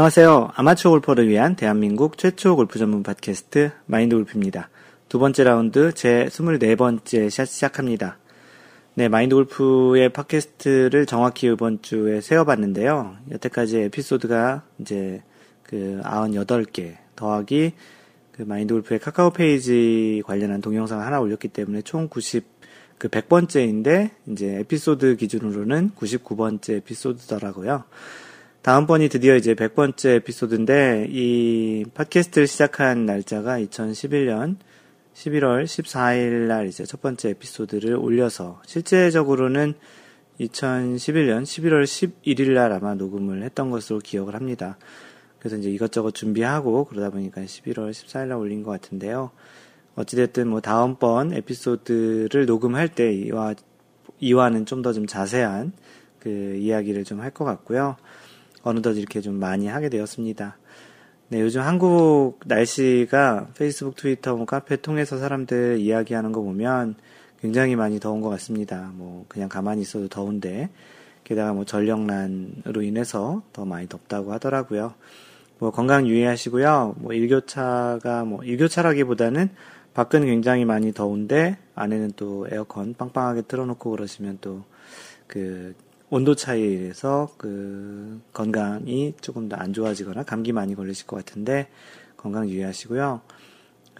안녕하세요. 아마추어 골퍼를 위한 대한민국 최초 골프 전문 팟캐스트 마인드 골프입니다. 두 번째 라운드 제 24번째 샷 시작합니다. 네, 마인드 골프의 팟캐스트를 정확히 이번 주에 세어봤는데요. 여태까지 에피소드가 이제 그 98개 더하기 그 마인드 골프의 카카오 페이지 관련한 동영상을 하나 올렸기 때문에 총 90, 그 100번째인데 이제 에피소드 기준으로는 99번째 에피소드더라고요. 다음번이 드디어 이제 100번째 에피소드인데 이 팟캐스트를 시작한 날짜가 2011년 11월 14일 날 이제 첫 번째 에피소드를 올려서 실제적으로는 2011년 11월 11일 날 아마 녹음을 했던 것으로 기억을 합니다. 그래서 이제 이것저것 준비하고 그러다 보니까 11월 14일 날 올린 것 같은데요. 어찌됐든 뭐 다음번 에피소드를 녹음할 때 이와, 이와는 좀 더좀 자세한 그 이야기를 좀 할 것 같고요. 어느덧 이렇게 좀 많이 하게 되었습니다. 네, 요즘 한국 날씨가 페이스북, 트위터, 뭐 카페 통해서 사람들 이야기하는 거 보면 굉장히 많이 더운 것 같습니다. 뭐 그냥 가만히 있어도 더운데 게다가 뭐 전력난으로 인해서 더 많이 덥다고 하더라고요. 뭐 건강 유의하시고요. 뭐 일교차가 뭐 일교차라기보다는 밖은 굉장히 많이 더운데 안에는 또 에어컨 빵빵하게 틀어놓고 그러시면 또 그 온도 차이에서 그 건강이 조금 더 안 좋아지거나 감기 많이 걸리실 것 같은데 건강 유의하시고요.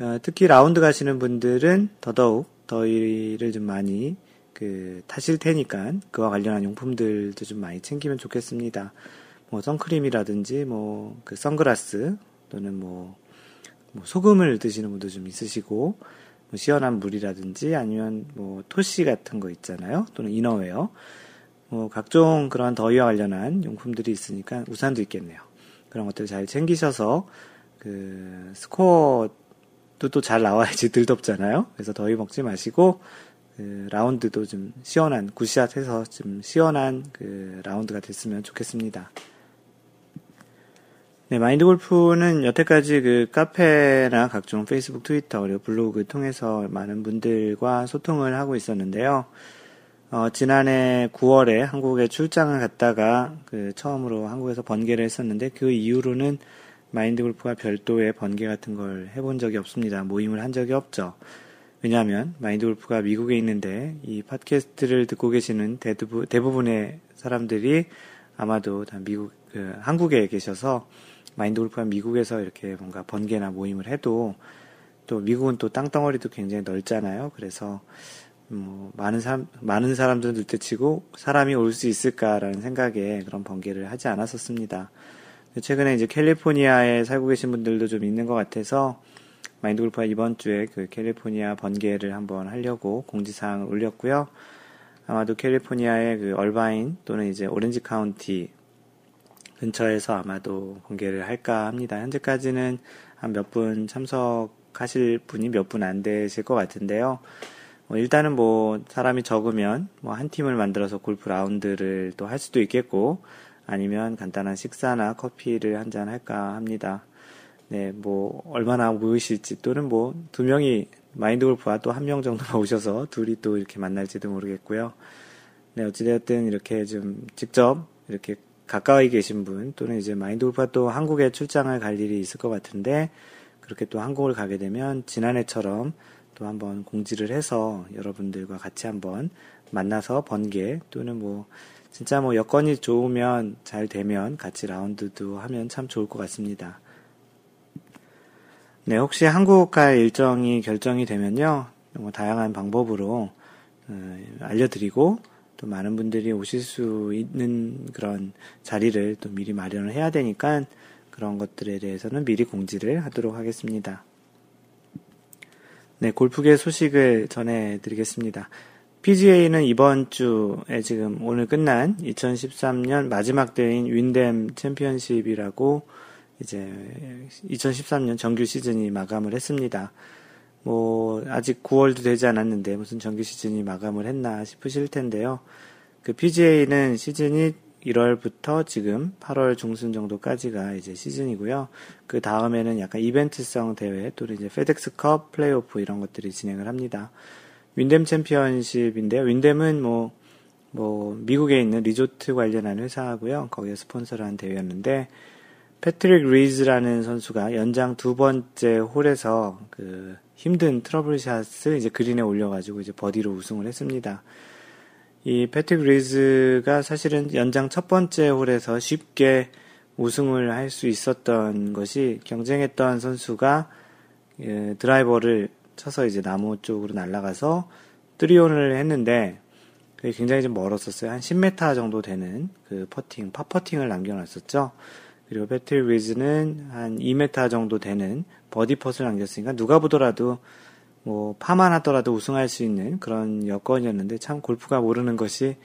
어, 특히 라운드 가시는 분들은 더더욱 더위를 좀 많이 그 타실 테니까 그와 관련한 용품들도 좀 많이 챙기면 좋겠습니다. 뭐 선크림이라든지 뭐 그 선글라스 또는 뭐, 뭐 소금을 드시는 분도 좀 있으시고 뭐 시원한 물이라든지 아니면 뭐 토시 같은 거 있잖아요. 또는 이너웨어 뭐 각종 그런 더위와 관련한 용품들이 있으니까 우산도 있겠네요. 그런 것들 잘 챙기셔서 그 스코어도 또 잘 나와야지 들 덥잖아요. 그래서 더위 먹지 마시고 그 라운드도 좀 시원한 굿샷 해서 좀 시원한 그 라운드가 됐으면 좋겠습니다. 네, 마인드 골프는 여태까지 그 카페나 각종 페이스북, 트위터, 그리고 블로그 통해서 많은 분들과 소통을 하고 있었는데요. 어, 지난해 9월에 한국에 출장을 갔다가 그 처음으로 한국에서 번개를 했었는데 그 이후로는 마인드 골프가 별도의 번개 같은 걸 해본 적이 없습니다. 모임을 한 적이 없죠. 왜냐하면 마인드 골프가 미국에 있는데 이 팟캐스트를 듣고 계시는 대부분, 대부분의 사람들이 아마도 다 미국, 그 한국에 계셔서 마인드 골프가 미국에서 이렇게 뭔가 번개나 모임을 해도 또 미국은 또 땅덩어리도 굉장히 넓잖아요. 그래서 뭐 많은 사람 많은 사람들은 둘째치고 사람이 올 수 있을까라는 생각에 그런 번개를 하지 않았었습니다. 최근에 이제 캘리포니아에 살고 계신 분들도 좀 있는 것 같아서 마인드 골프가 이번 주에 그 캘리포니아 번개를 한번 하려고 공지사항을 올렸고요. 아마도 캘리포니아의 그 얼바인 또는 이제 오렌지 카운티 근처에서 아마도 번개를 할까 합니다. 현재까지는 한 몇 분 참석하실 분이 몇 분 안 되실 것 같은데요. 뭐 일단은 뭐 사람이 적으면 뭐 한 팀을 만들어서 골프 라운드를 또 할 수도 있겠고 아니면 간단한 식사나 커피를 한 잔 할까 합니다. 네, 뭐 얼마나 모이실지 또는 뭐 두 명이 마인드 골프와 또 한 명 정도가 오셔서 둘이 또 이렇게 만날지도 모르겠고요. 네, 어찌되었든 이렇게 좀 직접 이렇게 가까이 계신 분 또는 이제 마인드 골프가 또 한국에 출장을 갈 일이 있을 것 같은데 그렇게 또 한국을 가게 되면 지난해처럼 또 한번 공지를 해서 여러분들과 같이 한번 만나서 번개 또는 뭐 진짜 뭐 여건이 좋으면 잘 되면 같이 라운드도 하면 참 좋을 것 같습니다. 네, 혹시 한국 갈 일정이 결정이 되면요, 뭐 다양한 방법으로 어, 알려드리고 또 많은 분들이 오실 수 있는 그런 자리를 또 미리 마련을 해야 되니까 그런 것들에 대해서는 미리 공지를 하도록 하겠습니다. 네, 골프계 소식을 전해드리겠습니다. PGA는 이번 주에 지금 오늘 끝난 2013년 마지막 대회인 윈댐 챔피언십이라고 이제 2013년 정규 시즌이 마감을 했습니다. 뭐 아직 9월도 되지 않았는데 무슨 정규 시즌이 마감을 했나 싶으실 텐데요. 그 PGA는 시즌이 1월부터 지금 8월 중순 정도까지가 이제 시즌이고요. 그 다음에는 약간 이벤트성 대회 또는 이제 페덱스컵 플레이오프 이런 것들이 진행을 합니다. 윈댐 챔피언십인데요. 윈댐은 뭐, 뭐, 미국에 있는 리조트 관련한 회사고요. 거기에 스폰서를 한 대회였는데, 패트릭 리즈라는 선수가 연장 두 번째 홀에서 그 힘든 트러블샷을 이제 그린에 올려가지고 이제 버디로 우승을 했습니다. 이 패트릭 리즈가 사실은 연장 첫 번째 홀에서 쉽게 우승을 할 수 있었던 것이 경쟁했던 선수가 예, 드라이버를 쳐서 이제 나무 쪽으로 날아가서 쓰리온을 했는데 그게 굉장히 좀 멀었었어요. 한 10m 정도 되는 그 퍼팅, 파퍼팅을 남겨놨었죠. 그리고 패트릭 리즈는 한 2m 정도 되는 버디 퍼트를 남겼으니까 누가 보더라도 뭐 파만 하더라도 우승할 수 있는 그런 여건이었는데 참 골프가 모르는 것이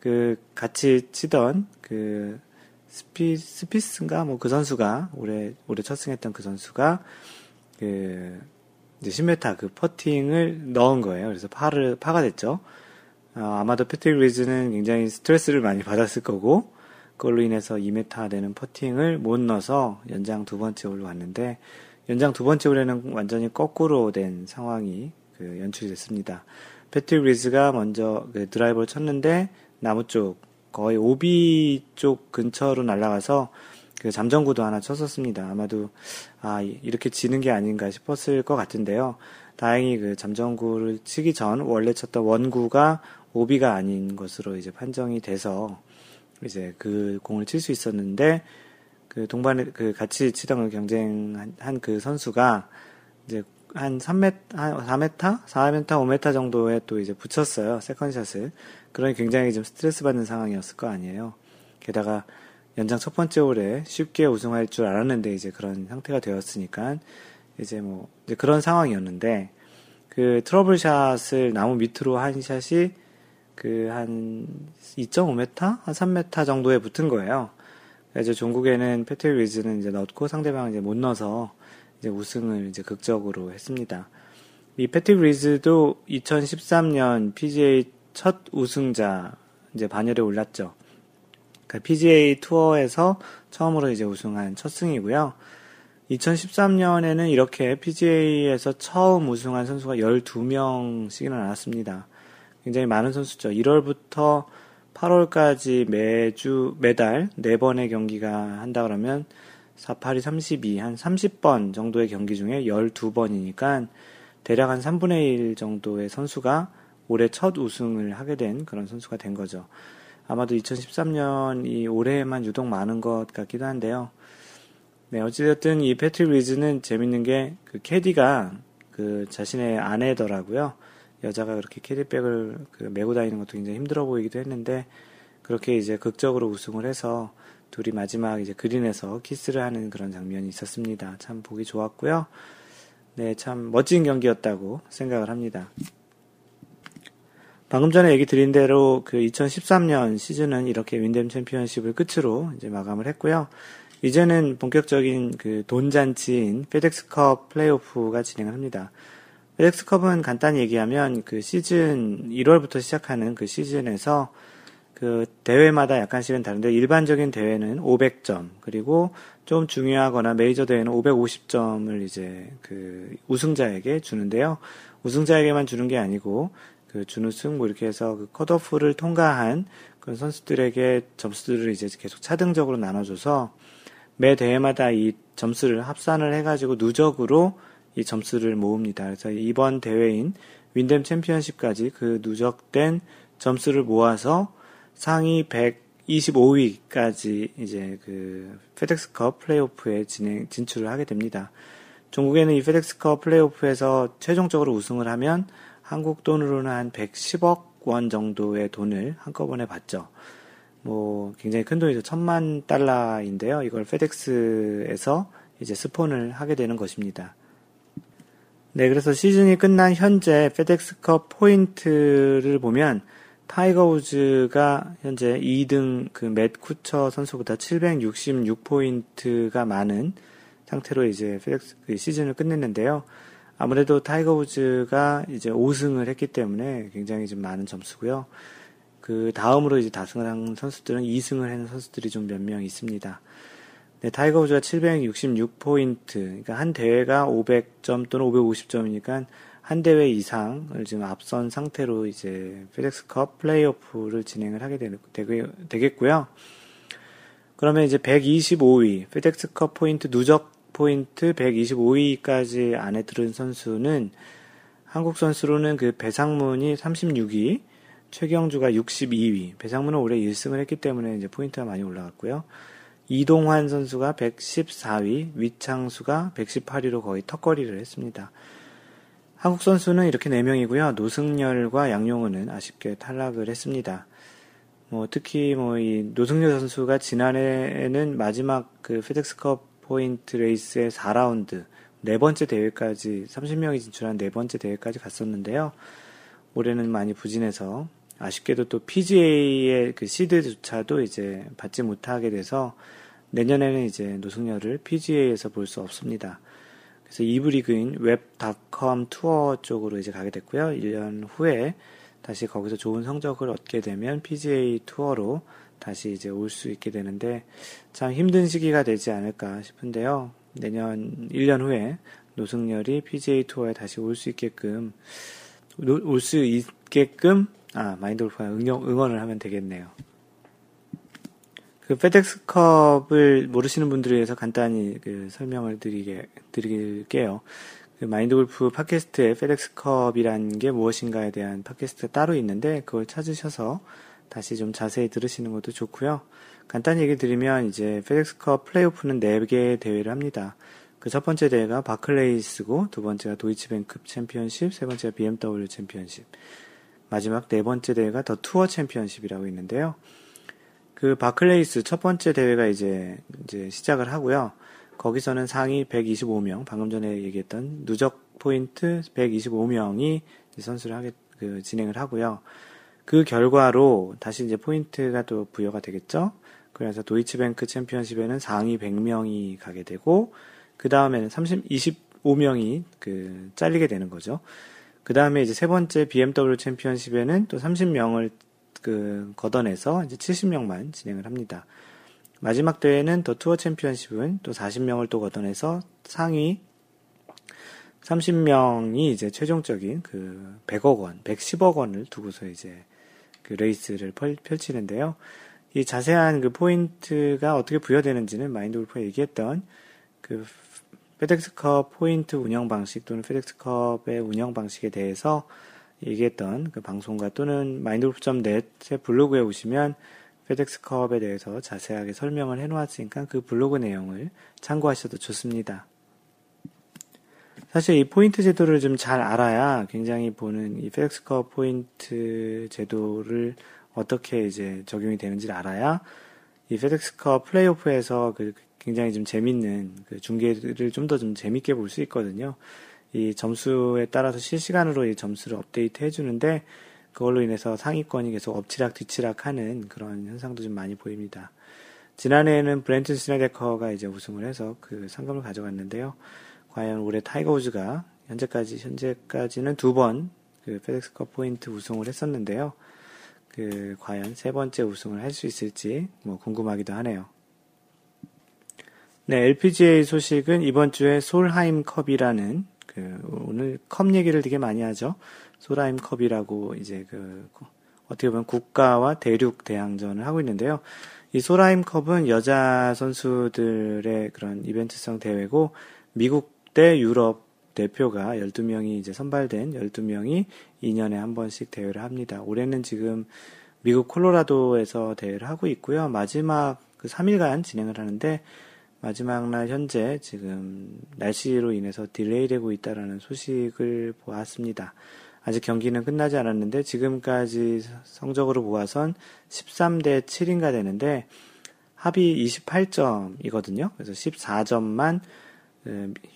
그 같이 치던 그 스피 스피스인가 뭐 그 선수가 올해 올해 첫 승했던 그 선수가 그 이제 10m 그 퍼팅을 넣은 거예요. 그래서 파를 파가 됐죠. 어, 아마도 패트릭 리즈는 굉장히 스트레스를 많이 받았을 거고 그걸로 인해서 2m 되는 퍼팅을 못 넣어서 연장 두 번째 홀로 왔는데 연장 두 번째 홀에는 완전히 거꾸로 된 상황이 그 연출이 됐습니다. 패트릭 리즈가 먼저 그 드라이버를 쳤는데 나무 쪽 거의 오비 쪽 근처로 날아가서 그 잠정구도 하나 쳤었습니다. 아마도 아 이렇게 지는 게 아닌가 싶었을 것 같은데요. 다행히 그 잠정구를 치기 전 원래 쳤던 원구가 오비가 아닌 것으로 이제 판정이 돼서 이제 그 공을 칠 수 있었는데 그 동반에 그 같이 치던 경쟁한 그 선수가 이제 한 3m, 한 4m, 4m, 5m 정도에 또 이제 붙였어요. 세컨샷을. 그러니 굉장히 좀 스트레스 받는 상황이었을 거 아니에요. 게다가 연장 첫 번째 홀에 쉽게 우승할 줄 알았는데 이제 그런 상태가 되었으니까 이제 뭐 이제 그런 상황이었는데 그 트러블 샷을 나무 밑으로 한 샷이 그 한 2.5m, 한 3m 정도에 붙은 거예요. 그래서 종국에는 패트릭 리즈는 이제 넣고 상대방은 이제 못 넣어서 이제 우승을 이제 극적으로 했습니다. 이 패트릭 리즈도 2013년 PGA 첫 우승자 이제 반열에 올랐죠. 그러니까 PGA 투어에서 처음으로 이제 우승한 첫 승이고요. 2013년에는 이렇게 PGA에서 처음 우승한 선수가 12명씩이나 나왔습니다. 굉장히 많은 선수죠. 1월부터 8월까지 매주, 매달 4번의 경기가 한다 그러면 4, 8이 32, 한 30번 정도의 경기 중에 12번이니까 대략 한 3분의 1 정도의 선수가 올해 첫 우승을 하게 된 그런 선수가 된 거죠. 아마도 2013년이 올해만 유독 많은 것 같기도 한데요. 네, 어찌됐든 이 패트릭 리즈는 재밌는 게 그 캐디가 그 자신의 아내더라고요. 여자가 그렇게 캐디백을 그 메고 다니는 것도 굉장히 힘들어 보이기도 했는데 그렇게 이제 극적으로 우승을 해서 둘이 마지막 이제 그린에서 키스를 하는 그런 장면이 있었습니다. 참 보기 좋았고요. 네, 참 멋진 경기였다고 생각을 합니다. 방금 전에 얘기 드린 대로 그 2013년 시즌은 이렇게 윈댐 챔피언십을 끝으로 이제 마감을 했고요. 이제는 본격적인 그 돈잔치인 페덱스컵 플레이오프가 진행을 합니다. 엑스컵은 간단히 얘기하면 그 시즌 1월부터 시작하는 그 시즌에서 그 대회마다 약간씩은 다른데 일반적인 대회는 500점 그리고 좀 중요하거나 메이저 대회는 550점을 이제 그 우승자에게 주는데요. 우승자에게만 주는 게 아니고 그 준우승 뭐 이렇게 해서 그 컷오프를 통과한 그런 선수들에게 점수들을 이제 계속 차등적으로 나눠줘서 매 대회마다 이 점수를 합산을 해가지고 누적으로 이 점수를 모읍니다. 그래서 이번 대회인 윈댐 챔피언십까지 그 누적된 점수를 모아서 상위 125위까지 이제 그 페덱스컵 플레이오프에 진행 진출을 하게 됩니다. 중국에는 이 페덱스컵 플레이오프에서 최종적으로 우승을 하면 한국 돈으로는 한 110억 원 정도의 돈을 한꺼번에 받죠. 뭐 굉장히 큰 돈이죠. 천만 달러인데요. 이걸 페덱스에서 이제 스폰을 하게 되는 것입니다. 네, 그래서 시즌이 끝난 현재 페덱스컵 포인트를 보면 타이거 우즈가 현재 2등 그 맷 쿠처 선수보다 766포인트가 많은 상태로 이제 페덱스 그 시즌을 끝냈는데요. 아무래도 타이거 우즈가 이제 5승을 했기 때문에 굉장히 좀 많은 점수고요. 그 다음으로 이제 다승을 한 선수들은 2승을 하는 선수들이 좀 몇 명 있습니다. 네, 타이거 우즈가 766포인트, 그러니까 한 대회가 500점 또는 550점이니까 한 대회 이상을 지금 앞선 상태로 이제 페덱스컵 플레이오프를 진행을 하게 되, 되겠고요. 그러면 이제 125위, 페덱스컵 포인트 누적 포인트 125위까지 안에 들은 선수는 한국 선수로는 그 배상문이 36위, 최경주가 62위. 배상문은 올해 1승을 했기 때문에 이제 포인트가 많이 올라갔고요. 이동환 선수가 114위, 위창수가 118위로 거의 턱걸이를 했습니다. 한국 선수는 이렇게 4명이고요. 노승열과 양용은은 아쉽게 탈락을 했습니다. 뭐 특히 뭐 이 노승열 선수가 지난해에는 마지막 그 페덱스컵 포인트 레이스의 4라운드 네 번째 대회까지 30명이 진출한 네 번째 대회까지 갔었는데요. 올해는 많이 부진해서 아쉽게도 또 PGA의 그 시드조차도 이제 받지 못하게 돼서 내년에는 이제 노승열을 PGA에서 볼 수 없습니다. 그래서 2부 리그인 웹닷컴 투어 쪽으로 이제 가게 됐고요. 1년 후에 다시 거기서 좋은 성적을 얻게 되면 PGA 투어로 다시 이제 올 수 있게 되는데 참 힘든 시기가 되지 않을까 싶은데요. 내년 1년 후에 노승열이 PGA 투어에 다시 올 수 있게끔 올 수 있게끔 아 마인드 골프가 응원을 하면 되겠네요. 그 페덱스컵을 모르시는 분들을 위해서 간단히 그 설명을 드리게 드릴게요. 그 마인드 골프 팟캐스트에 페덱스컵이라는 게 무엇인가에 대한 팟캐스트가 따로 있는데 그걸 찾으셔서 다시 좀 자세히 들으시는 것도 좋고요. 간단히 얘기 드리면 이제 페덱스컵 플레이오프는 4개의 대회를 합니다. 그 첫 번째 대회가 바클레이스고 두 번째가 도이치뱅크 챔피언십, 세 번째가 BMW 챔피언십. 마지막 네 번째 대회가 더 투어 챔피언십이라고 있는데요. 그 바클레이스 첫 번째 대회가 이제 이제 시작을 하고요. 거기서는 상위 125명, 방금 전에 얘기했던 누적 포인트 125명이 선수를 하게, 그, 진행을 하고요. 그 결과로 다시 이제 포인트가 또 부여가 되겠죠? 그래서 도이치뱅크 챔피언십에는 상위 100명이 가게 되고, 그 다음에는 30, 25명이 그, 잘리게 되는 거죠. 그 다음에 이제 세 번째 BMW 챔피언십에는 또 30명을 그, 걷어내서 이제 70명만 진행을 합니다. 마지막 대회는 더 투어 챔피언십은 또 40명을 또 걷어내서 상위 30명이 이제 최종적인 그 100억 원, 110억 원을 두고서 이제 그 레이스를 펼치는데요. 이 자세한 그 포인트가 어떻게 부여되는지는 마인드 골프가 얘기했던 그 페덱스컵 포인트 운영 방식 또는 페덱스컵의 운영 방식에 대해서 얘기했던 그 방송과 또는 마인드골프.net의 블로그에 오시면 페덱스컵에 대해서 자세하게 설명을 해놓았으니까 그 블로그 내용을 참고하셔도 좋습니다. 사실 이 포인트 제도를 좀 잘 알아야 굉장히 보는 이 페덱스컵 포인트 제도를 어떻게 이제 적용이 되는지를 알아야 이 페덱스컵 플레이오프에서 그 굉장히 좀 재밌는 그 중계를 좀 더좀 좀 재밌게 볼 수 있거든요. 이 점수에 따라서 실시간으로 이 점수를 업데이트 해주는데 그걸로 인해서 상위권이 계속 엎치락 뒤치락 하는 그런 현상도 좀 많이 보입니다. 지난해에는 브랜트 스네데커가 이제 우승을 해서 그 상금을 가져갔는데요. 과연 올해 타이거 우즈가 현재까지, 현재까지는 두 번 그 페덱스컵 포인트 우승을 했었는데요. 그, 과연 세 번째 우승을 할 수 있을지, 뭐, 궁금하기도 하네요. 네, LPGA 소식은 이번 주에 솔하임 컵이라는, 그, 오늘 컵 얘기를 되게 많이 하죠. 솔하임 컵이라고 이제 그 어떻게 보면 국가와 대륙 대항전을 하고 있는데요. 이 솔하임 컵은 여자 선수들의 그런 이벤트성 대회고 미국 대 유럽 대표가 12명이 이제 선발된 12명이 2년에 한 번씩 대회를 합니다. 올해는 지금 미국 콜로라도에서 대회를 하고 있고요. 마지막 그 3일간 진행을 하는데 마지막 날 현재 지금 날씨로 인해서 delay 되고 있다라는 소식을 보았습니다. 아직 경기는 끝나지 않았는데 지금까지 성적으로 보아선 13대 7인가 되는데 합이 28점이거든요. 그래서 14점만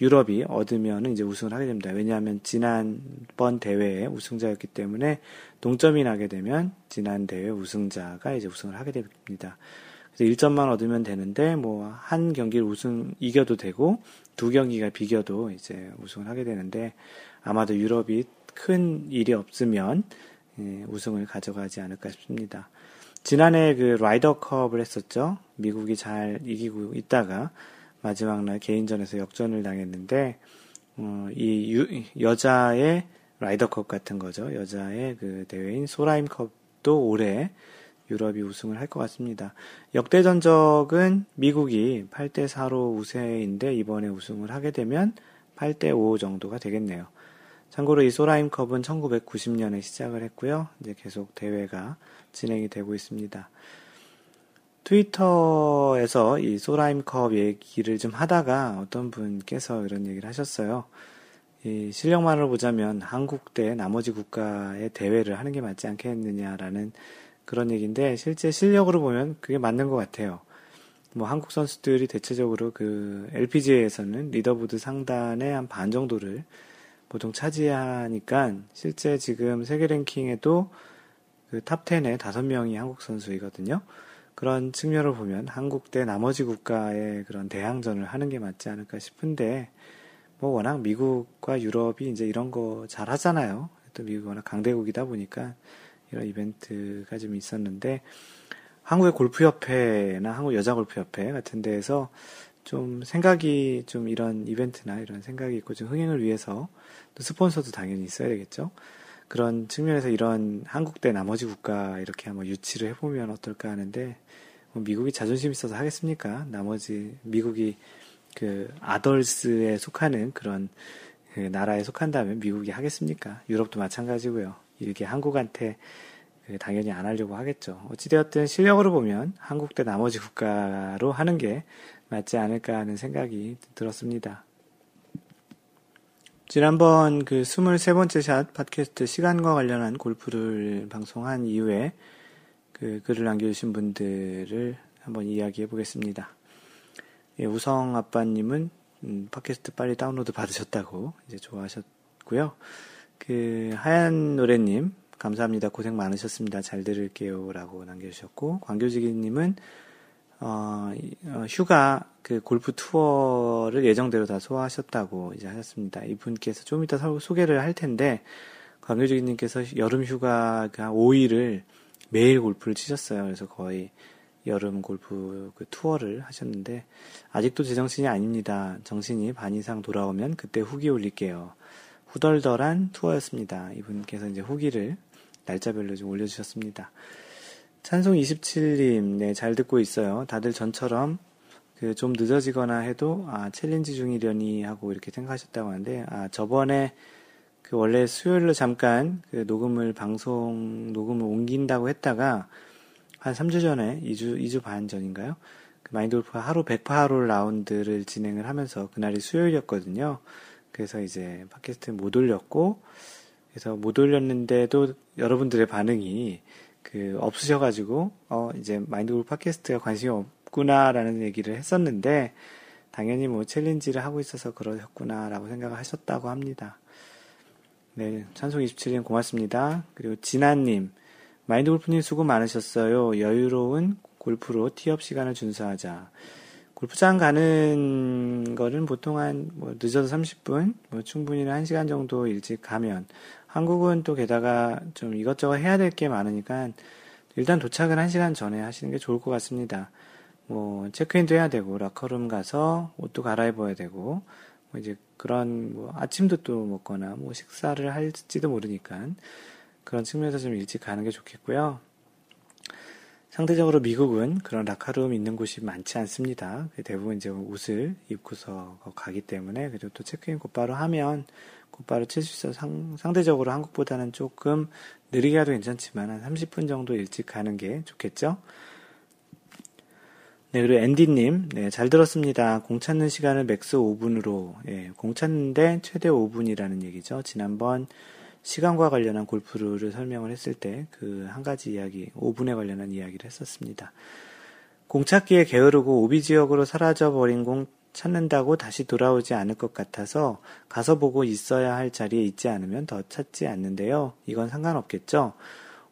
유럽이 얻으면 이제 우승을 하게 됩니다. 왜냐하면 지난번 대회에 우승자였기 때문에 동점이 나게 되면 지난 대회 우승자가 이제 우승을 하게 됩니다. 그래서 1점만 얻으면 되는데 뭐 한 경기를 우승 이겨도 되고 두 경기가 비겨도 이제 우승을 하게 되는데 아마도 유럽이 큰 일이 없으면 예, 우승을 가져가지 않을까 싶습니다. 지난해 그 라이더컵을 했었죠. 미국이 잘 이기고 있다가 마지막 날 개인전에서 역전을 당했는데 어, 이 유, 여자의 라이더컵 같은 거죠. 여자의 그 대회인 소라임컵도 올해 유럽이 우승을 할 것 같습니다. 역대 전적은 미국이 8대 4로 우세인데 이번에 우승을 하게 되면 8대 5 정도가 되겠네요. 참고로 이 소라임컵은 1990년에 시작을 했고요. 이제 계속 대회가 진행이 되고 있습니다. 트위터에서 이 소라임컵 얘기를 좀 하다가 어떤 분께서 이런 얘기를 하셨어요. 이 실력만으로 보자면 한국 대 나머지 국가의 대회를 하는 게 맞지 않겠느냐라는 그런 얘기인데 실제 실력으로 보면 그게 맞는 것 같아요. 뭐 한국 선수들이 대체적으로 그 LPGA에서는 leaderboard 상단의 한 반 정도를 보통 차지하니까 실제 지금 세계 랭킹에도 그 top 10에 다섯 명이 한국 선수이거든요. 그런 측면을 보면 한국 대 나머지 국가의 그런 대항전을 하는 게 맞지 않을까 싶은데 뭐 워낙 미국과 유럽이 이제 이런 거 잘 하잖아요. 또 미국이 워낙 강대국이다 보니까 이런 이벤트가 좀 있었는데 한국의 골프협회나 한국 여자골프협회 같은 데에서 좀 생각이 좀 이런 이벤트나 이런 생각이 있고 좀 흥행을 위해서 또 스폰서도 당연히 있어야 되겠죠. 그런 측면에서 이런 한국 대 나머지 국가 이렇게 한번 유치를 해보면 어떨까 하는데 뭐 미국이 자존심 있어서 하겠습니까? 나머지 미국이 그 아덜스에 속하는 그런 그 나라에 속한다면 미국이 하겠습니까? 유럽도 마찬가지고요. 이렇게 한국한테 그 당연히 안 하려고 하겠죠. 어찌되었든 실력으로 보면 한국 대 나머지 국가로 하는 게 맞지 않을까 하는 생각이 들었습니다. 지난번 그 23번째 샷 팟캐스트 시간과 관련한 골프를 방송한 이후에 그 글을 남겨주신 분들을 한번 이야기해 보겠습니다. 예, 우성 아빠님은 음, 팟캐스트 빨리 다운로드 받으셨다고 이제 좋아하셨고요. 그 하얀 노래님 감사합니다. 고생 많으셨습니다. 잘 들을게요라고 남겨주셨고 광교지기님은 어, 어, 휴가 그 골프 투어를 예정대로 다 소화하셨다고 이제 하셨습니다. 이분께서 좀 이따 소개를 할 텐데 광교지기님께서 여름 휴가 그 한 5일을 매일 골프를 치셨어요. 그래서 거의 여름 골프 그 투어를 하셨는데 아직도 제 정신이 아닙니다. 정신이 반 이상 돌아오면 그때 후기 올릴게요. 후덜덜한 투어였습니다. 이분께서 이제 후기를 날짜별로 좀 올려주셨습니다. 찬송 27님, 네, 잘 듣고 있어요. 다들 전처럼 그 좀 늦어지거나 해도 아 challenge 중이려니 하고 이렇게 생각하셨다고 하는데 아 저번에 그 원래 수요일로 잠깐 그 녹음을 방송 녹음을 옮긴다고 했다가 한 3주 전에 2주 2주 반 전인가요? 그 마인드 골프가 하루 108홀 라운드를 진행을 하면서 그날이 수요일이었거든요. 그래서 이제 팟캐스트 못 올렸고 그래서 못 올렸는데도 여러분들의 반응이 그 없으셔가지고 어 이제 마인드 골프 팟캐스트가 관심이 없구나라는 얘기를 했었는데 당연히 뭐 챌린지를 하고 있어서 그러셨구나라고 생각을 하셨다고 합니다. 네, 찬송 27님 고맙습니다. 그리고 진아님, 마인드 골프님 수고 많으셨어요. 여유로운 골프로 티업 시간을 준수하자. 골프장 가는 거는 보통 한, 뭐, 늦어서 30분, 뭐, 충분히는 1시간 정도 일찍 가면, 한국은 또 게다가 좀 이것저것 해야 될 게 많으니까, 일단 도착은 1시간 전에 하시는 게 좋을 것 같습니다. 뭐, 체크인도 해야 되고, 라커룸 가서 옷도 갈아입어야 되고, 뭐 이제 그런 뭐 아침도 또 먹거나 뭐 식사를 할지도 모르니까 그런 측면에서 좀 일찍 가는 게 좋겠고요. 상대적으로 미국은 그런 라카룸 있는 곳이 많지 않습니다. 대부분 이제 옷을 입고서 가기 때문에 그리고 또 체크인 곧바로 하면 곧바로 칠 수 있어서 상, 상대적으로 한국보다는 조금 느리게 가도 괜찮지만 한 30분 정도 일찍 가는 게 좋겠죠. 네, 그리고 앤디님, 네, 잘 들었습니다. 공 찾는 시간을 max 5분으로, 예, 공 찾는데 최대 5분이라는 얘기죠. 지난번 시간과 관련한 골프를 설명을 했을 때 그 한 가지 이야기, 5분에 관련한 이야기를 했었습니다. 공 찾기에 게으르고 오비 지역으로 사라져 버린 공 찾는다고 다시 돌아오지 않을 것 같아서 가서 보고 있어야 할 자리에 있지 않으면 더 찾지 않는데요. 이건 상관없겠죠?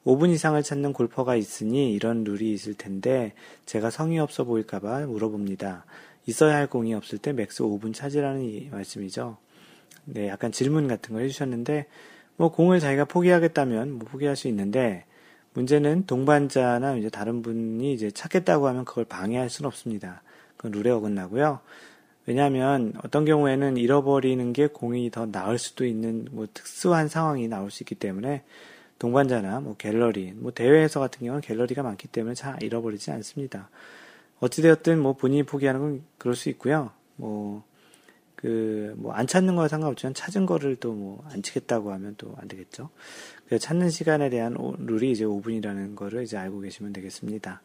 5분 이상을 찾는 골퍼가 있으니 이런 룰이 있을 텐데 제가 성의 없어 보일까봐 물어봅니다. 있어야 할 공이 없을 때 max 5분 찾으라는 말씀이죠. 네, 약간 질문 같은 걸 해주셨는데 뭐 공을 자기가 포기하겠다면 뭐 포기할 수 있는데 문제는 동반자나 이제 다른 분이 이제 찾겠다고 하면 그걸 방해할 수는 없습니다. 그건 룰에 어긋나고요. 왜냐하면 어떤 경우에는 잃어버리는 게 공이 더 나을 수도 있는 뭐 특수한 상황이 나올 수 있기 때문에 동반자나 뭐 갤러리, 뭐 대회에서 같은 경우는 갤러리가 많기 때문에 잘 잃어버리지 않습니다. 어찌되었든 뭐 본인이 포기하는 건 그럴 수 있고요. 뭐, 그, 뭐 안 찾는 거와 상관없지만 찾은 거를 또 뭐 안 치겠다고 하면 또 안 되겠죠. 그 찾는 시간에 대한 룰이 이제 5분이라는 거를 이제 알고 계시면 되겠습니다.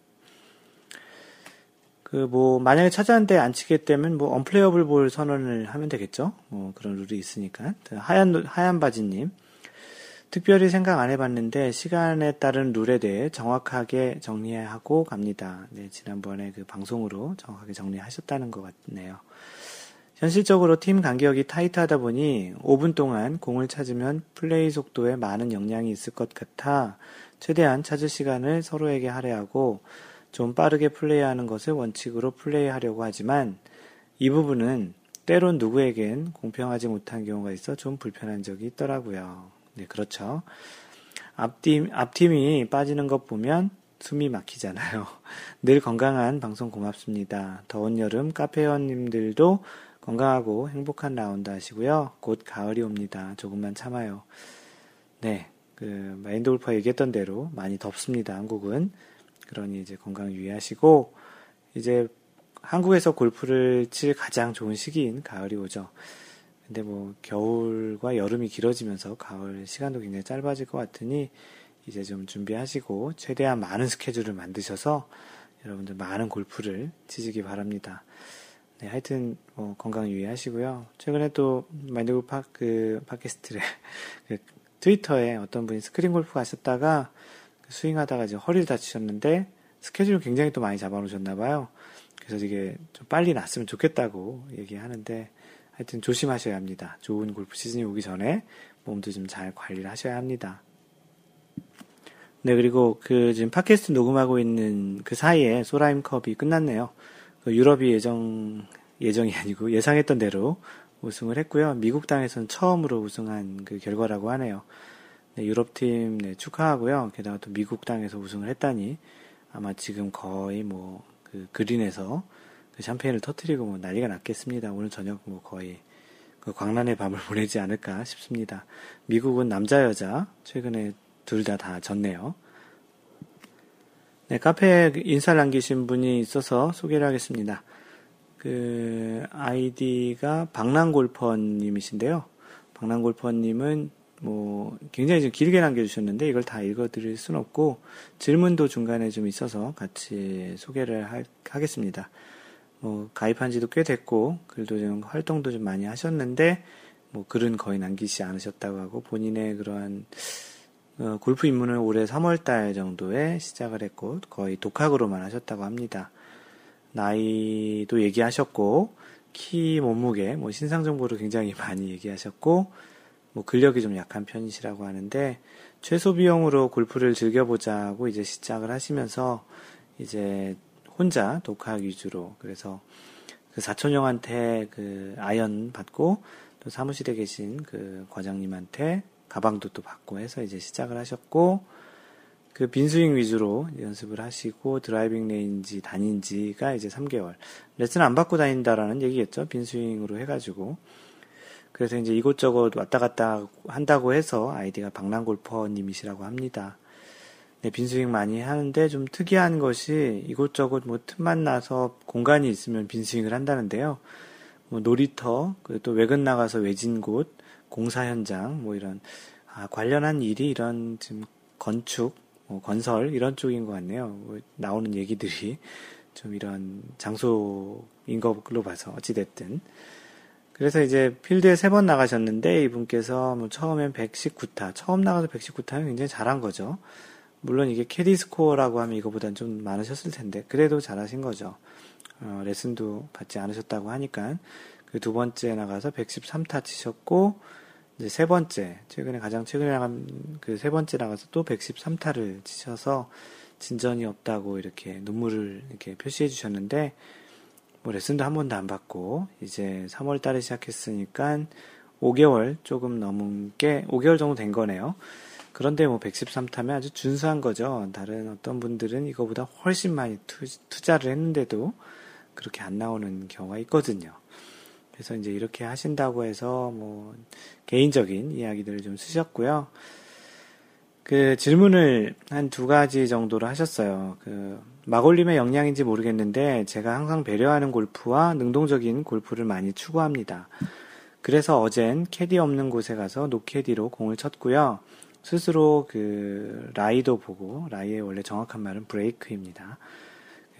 그 뭐 만약에 찾았는데 안 치게 되면 뭐 언플레이어블 볼 선언을 하면 되겠죠. 뭐 그런 룰이 있으니까. 하얀 하얀 바지님. 특별히 생각 안 해봤는데 시간에 따른 룰에 대해 정확하게 정리하고 갑니다. 네, 지난번에 그 방송으로 정확하게 정리하셨다는 것 같네요. 현실적으로 팀 간격이 타이트하다 보니 5분 동안 공을 찾으면 플레이 속도에 많은 영향이 있을 것 같아 최대한 찾을 시간을 서로에게 할애하고 좀 빠르게 플레이하는 것을 원칙으로 플레이하려고 하지만 이 부분은 때론 누구에겐 공평하지 못한 경우가 있어 좀 불편한 적이 있더라고요. 네, 그렇죠. 앞팀, 앞팀이 빠지는 것 보면 숨이 막히잖아요. 늘 건강한 방송 고맙습니다. 더운 여름 카페원님들도 건강하고 행복한 라운드 하시고요. 곧 가을이 옵니다. 조금만 참아요. 네, 그 마인드 골파 얘기했던 대로 많이 덥습니다. 한국은. 그러니 이제 건강 유의하시고 이제 한국에서 골프를 칠 가장 좋은 시기인 가을이 오죠. 근데 뭐 겨울과 여름이 길어지면서 가을 시간도 굉장히 짧아질 것 같으니 이제 좀 준비하시고 최대한 많은 스케줄을 만드셔서 여러분들 많은 골프를 치시기 바랍니다. 네, 하여튼 뭐 건강 유의하시고요. 최근에 또 마인드 골프 파, 그 팟캐스트를 그 트위터에 어떤 분이 스크린 골프 가셨다가 그 스윙하다가 이제 허리를 다치셨는데 스케줄을 굉장히 또 많이 잡아놓으셨나 봐요. 그래서 이게 좀 빨리 났으면 좋겠다고 얘기하는데 하여튼 조심하셔야 합니다. 좋은 골프 시즌이 오기 전에 몸도 좀 잘 관리를 하셔야 합니다. 네, 그리고 그 지금 팟캐스트 녹음하고 있는 그 사이에 소라임 컵이 끝났네요. 그 유럽이 예정, 예정이 아니고 예상했던 대로 우승을 했고요. 미국 땅에서는 처음으로 우승한 그 결과라고 하네요. 네, 유럽팀 네, 축하하고요. 게다가 또 미국 땅에서 우승을 했다니 아마 지금 거의 뭐 그 그린에서 그 샴페인을 터트리고 뭐 난리가 났겠습니다. 오늘 저녁 뭐 거의 그 광란의 밤을 보내지 않을까 싶습니다. 미국은 남자 여자 최근에 둘 다다 다 졌네요. 네, 카페에 인사를 남기신 분이 있어서 소개를 하겠습니다. 그 아이디가 박랑골퍼님이신데요. 박랑골퍼님은 뭐 굉장히 좀 길게 남겨주셨는데 이걸 다 읽어드릴 순 없고 질문도 중간에 좀 있어서 같이 소개를 하, 하겠습니다. 뭐 가입한 지도 꽤 됐고 글도 좀 활동도 좀 많이 하셨는데 뭐 글은 거의 남기지 않으셨다고 하고 본인의 그러한 어, 골프 입문을 올해 3월달 정도에 시작을 했고 거의 독학으로만 하셨다고 합니다. 나이도 얘기하셨고 키 몸무게 뭐 신상 정보를 굉장히 많이 얘기하셨고 뭐 근력이 좀 약한 편이시라고 하는데 최소 비용으로 골프를 즐겨보자고 이제 시작을 하시면서 이제 혼자 독학 위주로 그래서 그 사촌 형한테 그 아이언 받고 또 사무실에 계신 그 과장님한테 가방도 또 받고 해서 이제 시작을 하셨고 그 빈스윙 위주로 연습을 하시고 driving range 다닌 지가 이제 3개월 레슨 안 받고 다닌다라는 얘기겠죠 빈스윙으로 해가지고 그래서 이제 이곳저곳 왔다 갔다 한다고 해서 아이디가 방랑골퍼님이시라고 합니다. 네, 빈스윙 많이 하는데 좀 특이한 것이 이곳저곳 뭐 틈만 나서 공간이 있으면 빈스윙을 한다는데요. 뭐 놀이터, 또 외근 나가서 외진 곳, 공사 현장, 뭐 이런, 아, 관련한 일이 이런 지금 건축, 뭐 건설, 이런 쪽인 것 같네요. 뭐 나오는 얘기들이 좀 이런 장소인 걸로 봐서, 어찌됐든. 그래서 이제 필드에 세 번 나가셨는데 이분께서 뭐 처음엔 119타, 처음 나가서 119타면 굉장히 잘한 거죠. 물론 이게 캐디 스코어라고 하면 이거보단 좀 많으셨을 텐데 그래도 잘하신 거죠. 어, 레슨도 받지 않으셨다고 하니까 그 두 번째 나가서 113타 치셨고 이제 세 번째 최근에 가장 최근에 나간 그 세 번째 나가서 또 113타를 치셔서 진전이 없다고 이렇게 눈물을 이렇게 표시해 주셨는데 뭐 레슨도 한 번도 안 받고 이제 3월 달에 시작했으니까 5개월 조금 넘은 게 5개월 정도 된 거네요. 그런데 뭐 113타면 아주 준수한 거죠. 다른 어떤 분들은 이거보다 훨씬 많이 투, 투자를 했는데도 그렇게 안 나오는 경우가 있거든요. 그래서 이제 이렇게 하신다고 해서 뭐 개인적인 이야기들을 좀 쓰셨고요. 그 질문을 한 두 가지 정도로 하셨어요. 그 마골님의 영향인지 모르겠는데 제가 항상 배려하는 골프와 능동적인 골프를 많이 추구합니다. 그래서 어젠 캐디 없는 곳에 가서 노캐디로 공을 쳤고요. 스스로 그 라이도 보고 라이의 원래 정확한 말은 브레이크입니다.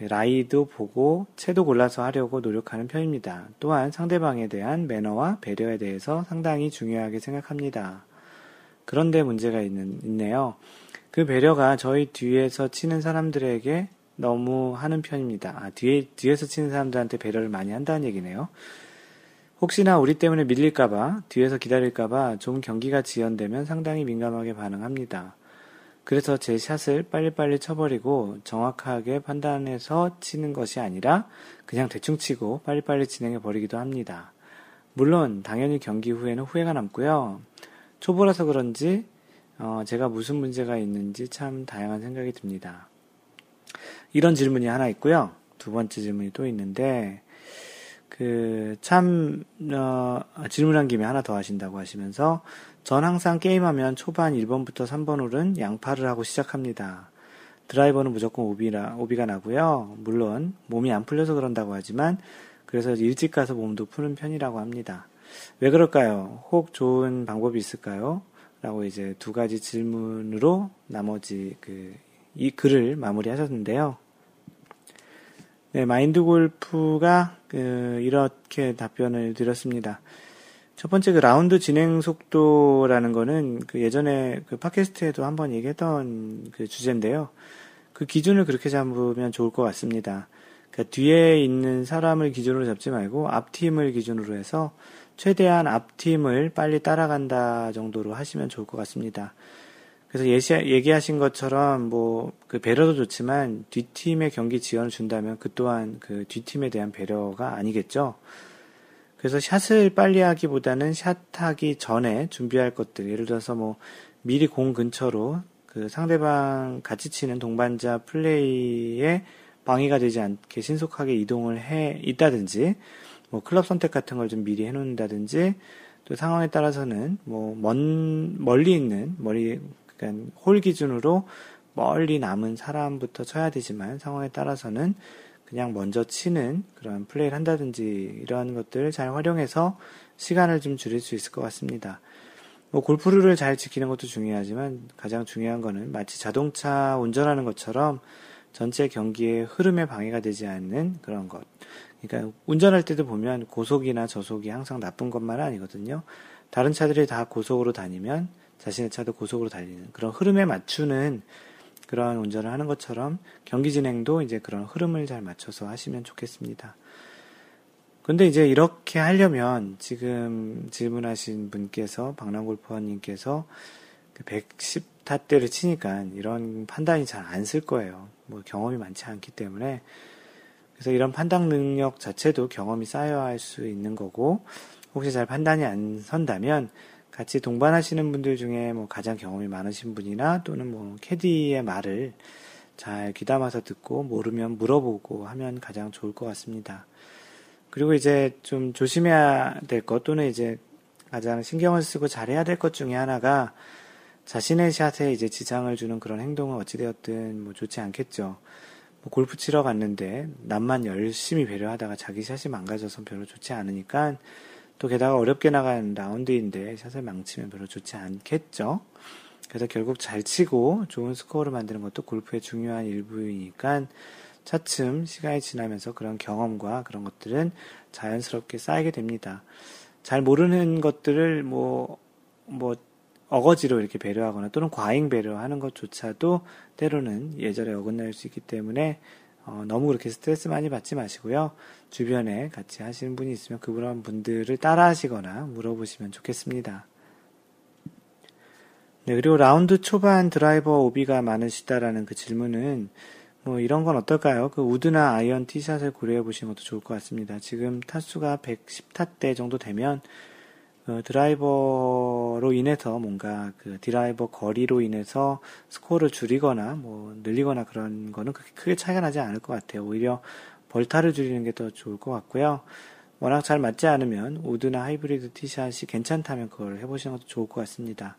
그 라이도 보고 채도 골라서 하려고 노력하는 편입니다. 또한 상대방에 대한 매너와 배려에 대해서 상당히 중요하게 생각합니다. 그런데 문제가 있는, 있네요. 그 배려가 저희 뒤에서 치는 사람들에게 너무 하는 편입니다. 아, 뒤에, 뒤에서 치는 사람들한테 배려를 많이 한다는 얘기네요. 혹시나 우리 때문에 밀릴까봐, 뒤에서 기다릴까봐 좀 경기가 지연되면 상당히 민감하게 반응합니다. 그래서 제 샷을 빨리빨리 쳐버리고 정확하게 판단해서 치는 것이 아니라 그냥 대충 치고 빨리빨리 진행해 버리기도 합니다. 물론 당연히 경기 후에는 후회가 남고요. 초보라서 그런지 어, 제가 무슨 문제가 있는지 참 다양한 생각이 듭니다. 이런 질문이 하나 있고요. 두 번째 질문이 또 있는데 그, 참, 어, 질문한 김에 하나 더 하신다고 하시면서, 전 항상 게임하면 초반 1번부터 3번 홀은 양파를 하고 시작합니다. 드라이버는 무조건 오비라, 오비가 나고요. 물론, 몸이 안 풀려서 그런다고 하지만, 그래서 일찍 가서 몸도 푸는 편이라고 합니다. 왜 그럴까요? 혹 좋은 방법이 있을까요? 라고 이제 두 가지 질문으로 나머지 그, 이 글을 마무리 하셨는데요. 네, 마인드 골프가 그 이렇게 답변을 드렸습니다. 첫 번째 그 라운드 진행 속도라는 거는 그 예전에 그 팟캐스트에도 한번 얘기했던 그 주제인데요. 그 기준을 그렇게 잡으면 좋을 것 같습니다. 그러니까 뒤에 있는 사람을 기준으로 잡지 말고 앞팀을 기준으로 해서 최대한 앞팀을 빨리 따라간다 정도로 하시면 좋을 것 같습니다. 그래서 예시, 얘기하신 것처럼 뭐 그 배려도 좋지만 뒷팀의 경기 지원을 준다면 그 또한 그 뒷팀에 대한 배려가 아니겠죠. 그래서 샷을 빨리 하기보다는 샷하기 전에 준비할 것들 예를 들어서 뭐 미리 공 근처로 그 상대방 같이 치는 동반자 플레이에 방해가 되지 않게 신속하게 이동을 해 있다든지 뭐 클럽 선택 같은 걸 좀 미리 해놓는다든지 또 상황에 따라서는 뭐 먼 멀리 있는 멀리 그러니까 홀 기준으로 멀리 남은 사람부터 쳐야 되지만 상황에 따라서는 그냥 먼저 치는 그런 플레이를 한다든지 이러한 것들을 잘 활용해서 시간을 좀 줄일 수 있을 것 같습니다. 뭐 골프룰을 잘 지키는 것도 중요하지만 가장 중요한 거는 마치 자동차 운전하는 것처럼 전체 경기의 흐름에 방해가 되지 않는 그런 것. 그러니까 운전할 때도 보면 고속이나 저속이 항상 나쁜 것만 아니거든요. 다른 차들이 다 고속으로 다니면 자신의 차도 고속으로 달리는 그런 흐름에 맞추는 그러한 운전을 하는 것처럼 경기 진행도 이제 그런 흐름을 잘 맞춰서 하시면 좋겠습니다. 근데 이제 이렇게 하려면 지금 질문하신 분께서 박남골퍼님께서 110타대를 그 치니까 이런 판단이 잘 안 쓸 거예요. 뭐 경험이 많지 않기 때문에 그래서 이런 판단 능력 자체도 경험이 쌓여야 할 수 있는 거고 혹시 잘 판단이 안 선다면 같이 동반하시는 분들 중에 뭐 가장 경험이 많으신 분이나 또는 뭐 캐디의 말을 잘 귀담아서 듣고 모르면 물어보고 하면 가장 좋을 것 같습니다. 그리고 이제 좀 조심해야 될 것 또는 이제 가장 신경을 쓰고 잘해야 될 것 중에 하나가 자신의 샷에 이제 지장을 주는 그런 행동은 어찌되었든 뭐 좋지 않겠죠. 뭐 골프 치러 갔는데 남만 열심히 배려하다가 자기 샷이 망가져서 별로 좋지 않으니까 또 게다가 어렵게 나간 라운드인데 샷을 망치면 별로 좋지 않겠죠. 그래서 결국 잘 치고 좋은 스코어를 만드는 것도 골프의 중요한 일부이니까 차츰 시간이 지나면서 그런 경험과 그런 것들은 자연스럽게 쌓이게 됩니다. 잘 모르는 것들을 뭐, 뭐, 어거지로 이렇게 배려하거나 또는 과잉 배려하는 것조차도 때로는 예절에 어긋날 수 있기 때문에 어, 너무 그렇게 스트레스 많이 받지 마시고요. 주변에 같이 하시는 분이 있으면 그분 분들을 따라 하시거나 물어보시면 좋겠습니다. 네, 그리고 라운드 초반 드라이버 오비가 많으시다라는 그 질문은 뭐 이런 건 어떨까요? 그 우드나 아이언 티샷을 고려해 보시는 것도 좋을 것 같습니다. 지금 타수가 110타 대 정도 되면 그 드라이버로 인해서 뭔가 그 드라이버 거리로 인해서 스코어를 줄이거나 뭐 늘리거나 그런 거는 그렇게 크게 차이가 나지 않을 것 같아요. 오히려 벌타를 줄이는 게 더 좋을 것 같고요. 워낙 잘 맞지 않으면 우드나 하이브리드 티샷이 괜찮다면 그걸 해보시는 것도 좋을 것 같습니다.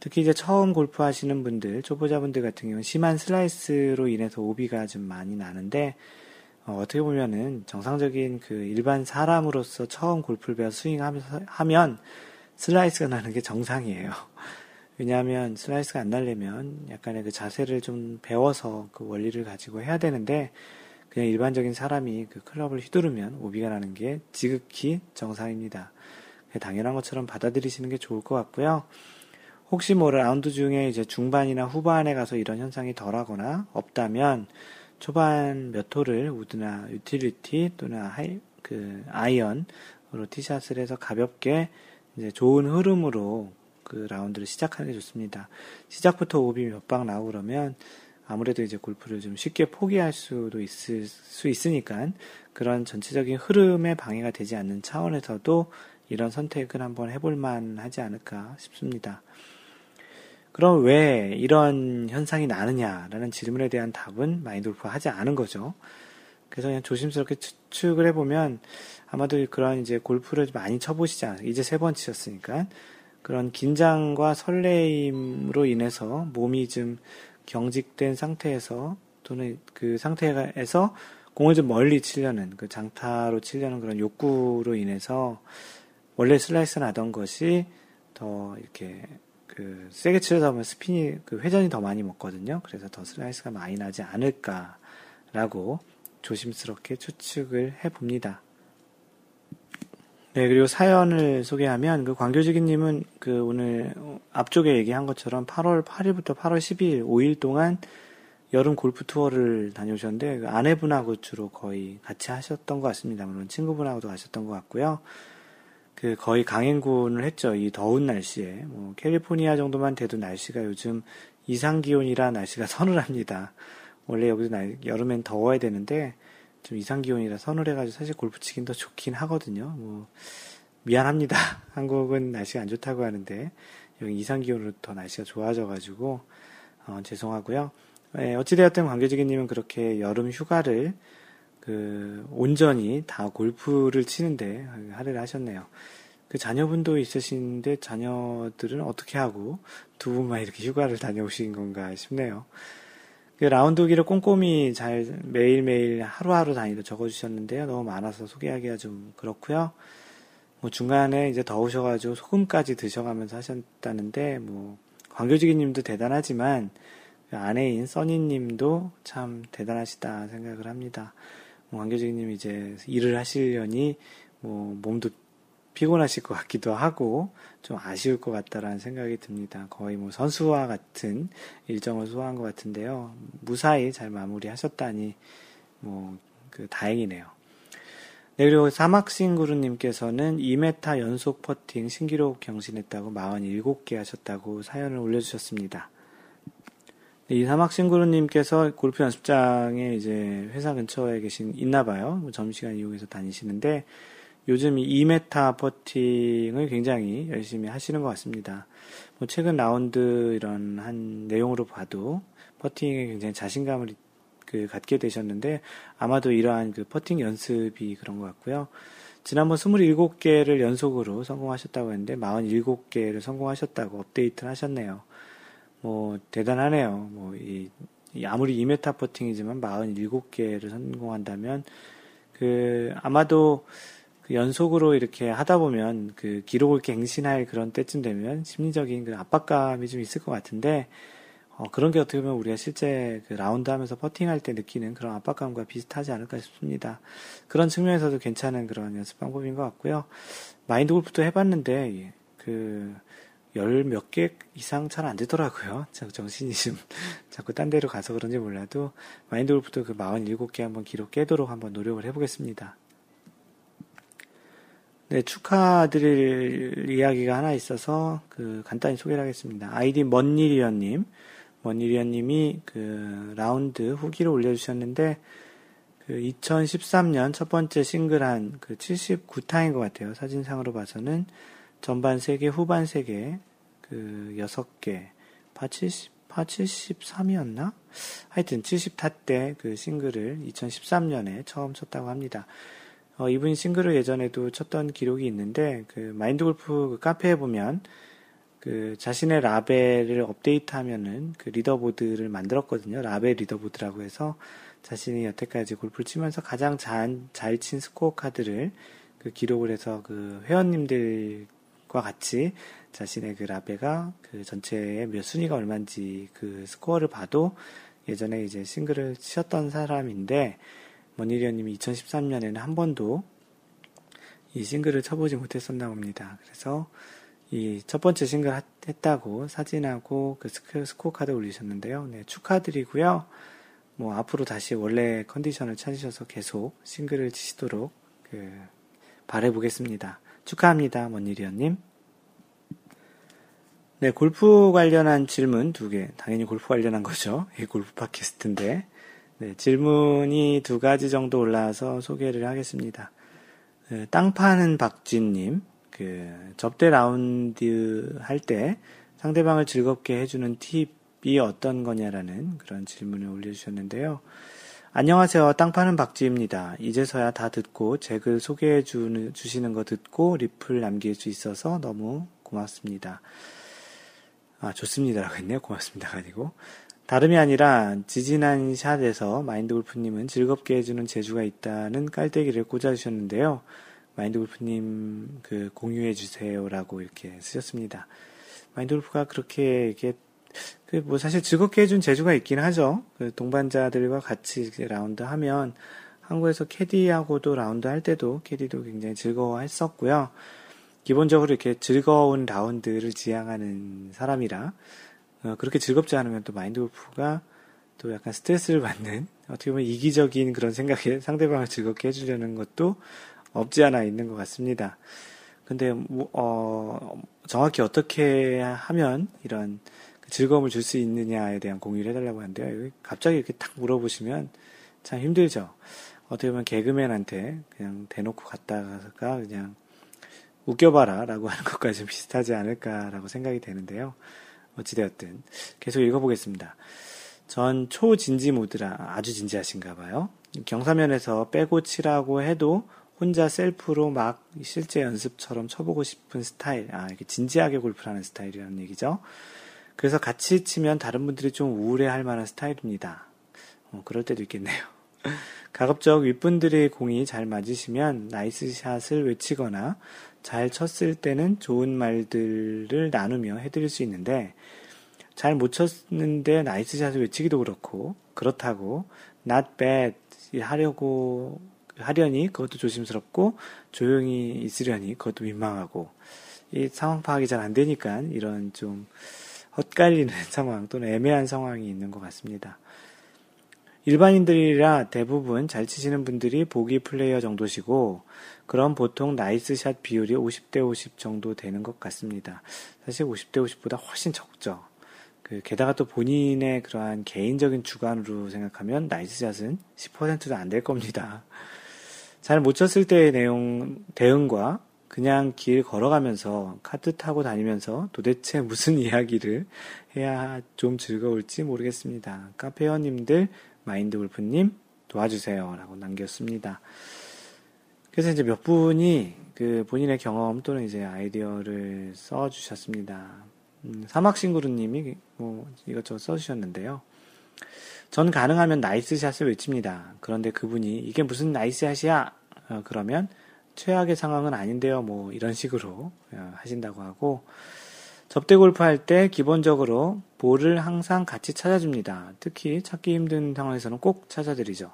특히 이제 처음 골프 하시는 분들, 초보자분들 같은 경우는 심한 슬라이스로 인해서 오비가 좀 많이 나는데, 어, 떻게 보면은 정상적인 그 일반 사람으로서 처음 골프를 배워 스윙하면서 하면 슬라이스가 나는 게 정상이에요. 왜냐하면 슬라이스가 안 날려면 약간의 그 자세를 좀 배워서 그 원리를 가지고 해야 되는데 그냥 일반적인 사람이 그 클럽을 휘두르면 오비가 나는 게 지극히 정상입니다. 당연한 것처럼 받아들이시는 게 좋을 것 같고요. 혹시 뭐 라운드 중에 이제 중반이나 후반에 가서 이런 현상이 덜하거나 없다면 초반 몇 홀을 우드나 유틸리티 또는 하이, 그 아이언으로 티샷을 해서 가볍게 이제 좋은 흐름으로 그 라운드를 시작하는 게 좋습니다. 시작부터 오비 몇 방 나오고 그러면 아무래도 이제 골프를 좀 쉽게 포기할 수도 있을 수 있으니까 그런 전체적인 흐름에 방해가 되지 않는 차원에서도 이런 선택을 한번 해볼 만 하지 않을까 싶습니다. 그럼 왜 이런 현상이 나느냐라는 질문에 대한 답은 마인드 골프가 하지 않은 거죠. 그래서 그냥 조심스럽게 추측을 해보면 아마도 그런 이제 골프를 많이 쳐보시지 않아요. 이제 세 번 치셨으니까. 그런 긴장과 설레임으로 인해서 몸이 좀 경직된 상태에서 또는 그 상태에서 공을 좀 멀리 치려는 그 장타로 치려는 그런 욕구로 인해서 원래 슬라이스 나던 것이 더 이렇게 그 세게 치려다 보면 스핀이 그 회전이 더 많이 먹거든요. 그래서 더 슬라이스가 많이 나지 않을까라고 조심스럽게 추측을 해 봅니다. 네, 그리고 사연을 소개하면 그 광교지기님은 그 오늘 앞쪽에 얘기한 것처럼 8월 8일부터 8월 12일 5일 동안 여름 골프 투어를 다녀오셨는데 그 아내분하고 주로 거의 같이 하셨던 것 같습니다. 물론 친구분하고도 가셨던 것 같고요. 그 거의 강행군을 했죠. 이 더운 날씨에. 뭐 캘리포니아 정도만 돼도 날씨가 요즘 이상 기온이라 날씨가 서늘합니다. 원래 여기서 날, 여름엔 더워야 되는데 좀 이상 기온이라 서늘해가지고 사실 골프 치긴 더 좋긴 하거든요. 뭐 미안합니다. 한국은 날씨가 안 좋다고 하는데 여기 이상 기온으로 더 날씨가 좋아져가지고 어, 죄송하고요. 예, 어찌되었든 관계지기님은 그렇게 여름 휴가를 그 온전히 다 골프를 치는데 할애를 하셨네요. 그 자녀분도 있으신데 자녀들은 어떻게 하고 두 분만 이렇게 휴가를 다녀오신 건가 싶네요. 그 라운드기를 꼼꼼히 잘 매일매일 하루하루 단위로 적어주셨는데요. 너무 많아서 소개하기가 좀 그렇고요. 뭐 중간에 이제 더우셔가지고 소금까지 드셔가면서 하셨다는데 뭐 광교지기님도 대단하지만 그 아내인 써니님도 참 대단하시다 생각을 합니다. 뭐 관계적님 이제 일을 하시려니 뭐 몸도 피곤하실 것 같기도 하고 좀 아쉬울 것 같다라는 생각이 듭니다. 거의 뭐 선수와 같은 일정을 소화한 것 같은데요. 무사히 잘 마무리하셨다니 뭐 그 다행이네요. 네, 그리고 사막싱구루님께서는 2m 연속 퍼팅 신기록 경신했다고 47개 하셨다고 사연을 올려주셨습니다. 이 사막싱그루님께서 골프 연습장에 이제 회사 근처에 계신, 있나 봐요. 뭐 점심시간 이용해서 다니시는데, 요즘 이 2m 퍼팅을 굉장히 열심히 하시는 것 같습니다. 뭐 최근 라운드 이런 한 내용으로 봐도 퍼팅에 굉장히 자신감을 그 갖게 되셨는데, 아마도 이러한 그 퍼팅 연습이 그런 것 같고요. 지난번 27개를 연속으로 성공하셨다고 했는데, 47개를 성공하셨다고 업데이트를 하셨네요. 뭐 대단하네요. 뭐 이, 아무리 2m 퍼팅이지만 47개를 성공한다면 그 아마도 그 연속으로 이렇게 하다 보면 그 기록을 갱신할 그런 때쯤 되면 심리적인 그 압박감이 좀 있을 것 같은데 어, 그런 게 어떻게 보면 우리가 실제 그 라운드 하면서 퍼팅할 때 느끼는 그런 압박감과 비슷하지 않을까 싶습니다. 그런 측면에서도 괜찮은 그런 연습 방법인 것 같고요. 마인드 골프도 해봤는데 그 열 몇 개 이상 잘 안 되더라고요. 정신이 좀 자꾸 딴 데로 가서 그런지 몰라도 마인드 골프도 그 47개 한번 기록 깨도록 한번 노력을 해보겠습니다. 네, 축하드릴 이야기가 하나 있어서 그 간단히 소개를 하겠습니다. 아이디 먼일이언님, 먼일이언님이 그 라운드 후기를 올려주셨는데 그 2013년 첫 번째 싱글한 그 79타인 것 같아요. 사진상으로 봐서는 전반 3개, 후반 3개, 그 6개, 파 70, 파 73이었나? 하여튼 70타 때 그 싱글을 2013년에 처음 쳤다고 합니다. 어, 이분 싱글을 예전에도 쳤던 기록이 있는데, 그 마인드 골프 그 카페에 보면, 그 자신의 라베를 업데이트하면은 그 리더보드를 만들었거든요. 라베 리더보드라고 해서 자신이 여태까지 골프를 치면서 가장 잘 친 스코어 카드를 그 기록을 해서 그 회원님들 과 같이 자신의 그 라베가 그 전체의 몇 순위가 얼마인지 그 스코어를 봐도 예전에 이제 싱글을 치셨던 사람인데 머니리언님이 2013년에는 한 번도 이 싱글을 쳐보지 못했었나 봅니다. 그래서 이 첫 번째 싱글 했다고 사진하고 그 스코어 카드 올리셨는데요. 네, 축하드리고요. 뭐 앞으로 다시 원래 컨디션을 찾으셔서 계속 싱글을 치시도록 그 바래보겠습니다. 축하합니다, 먼니리언님. 네, 골프 관련한 질문 두 개. 당연히 골프 관련한 거죠. 이 골프 팟캐스트인데. 네, 질문이 두 가지 정도 올라와서 소개를 하겠습니다. 네, 땅 파는 박진님, 그, 접대 라운드 할 때 상대방을 즐겁게 해주는 팁이 어떤 거냐라는 그런 질문을 올려주셨는데요. 안녕하세요. 땅 파는 박지입니다. 이제서야 다 듣고 제 글 소개해 주시는 거 듣고 리플 남길 수 있어서 너무 고맙습니다. 아, 좋습니다라고 했네요. 고맙습니다가 아니고. 다름이 아니라 지지난 샷에서 마인드 골프님은 즐겁게 해주는 재주가 있다는 깔때기를 꽂아주셨는데요. 마인드 골프님 그 공유해 주세요라고 이렇게 쓰셨습니다. 마인드 골프가 그렇게 이렇게 그 뭐 사실 즐겁게 해준 재주가 있긴 하죠. 그 동반자들과 같이 라운드 하면 한국에서 캐디하고도 라운드 할 때도 캐디도 굉장히 즐거워했었고요. 기본적으로 이렇게 즐거운 라운드를 지향하는 사람이라 어, 그렇게 즐겁지 않으면 또 마인드 골프가 또 약간 스트레스를 받는 어떻게 보면 이기적인 그런 생각에 상대방을 즐겁게 해주려는 것도 없지 않아 있는 것 같습니다. 근데 뭐, 어, 정확히 어떻게 하면 이런 즐거움을 줄 수 있느냐에 대한 공유를 해달라고 하는데요. 갑자기 이렇게 탁 물어보시면 참 힘들죠. 어떻게 보면 개그맨한테 그냥 대놓고 갔다가 그냥 웃겨봐라 라고 하는 것까지 좀 비슷하지 않을까라고 생각이 되는데요. 어찌되었든 계속 읽어보겠습니다. 전 초진지 모드라 아주 진지하신가 봐요. 경사면에서 빼고 치라고 해도 혼자 셀프로 막 실제 연습처럼 쳐보고 싶은 스타일. 아, 이게 진지하게 골프를 하는 스타일이라는 얘기죠. 그래서 같이 치면 다른 분들이 좀 우울해 할 만한 스타일입니다. 어, 그럴 때도 있겠네요. 가급적 윗분들의 공이 잘 맞으시면 나이스 샷을 외치거나 잘 쳤을 때는 좋은 말들을 나누며 해드릴 수 있는데 잘 못 쳤는데 나이스 샷을 외치기도 그렇고 그렇다고 not bad 하려고 하려니 그것도 조심스럽고 조용히 있으려니 그것도 민망하고 이 상황 파악이 잘 안 되니까 이런 좀 헛갈리는 상황 또는 애매한 상황이 있는 것 같습니다. 일반인들이라 대부분 잘 치시는 분들이 보기 플레이어 정도시고 그럼 보통 나이스 샷 비율이 50대 50 정도 되는 것 같습니다. 사실 50대 50보다 훨씬 적죠. 그 게다가 또 본인의 그러한 개인적인 주관으로 생각하면 나이스샷은 10%도 안 될 겁니다. 잘 못 쳤을 때의 내용 대응과 그냥 길 걸어가면서 카트 타고 다니면서 도대체 무슨 이야기를 해야 좀 즐거울지 모르겠습니다. 카페 회원님들, 마인드 골프님 도와주세요. 라고 남겼습니다. 그래서 이제 몇 분이 그 본인의 경험 또는 이제 아이디어를 써주셨습니다. 음, 사막싱구루님이 뭐 이것저것 써주셨는데요. 전 가능하면 나이스 샷을 외칩니다. 그런데 그분이 이게 무슨 나이스 샷이야? 어, 그러면 최악의 상황은 아닌데요. 뭐 이런 식으로 어, 하신다고 하고 접대 골프 할 때 기본적으로 볼을 항상 같이 찾아줍니다. 특히 찾기 힘든 상황에서는 꼭 찾아드리죠.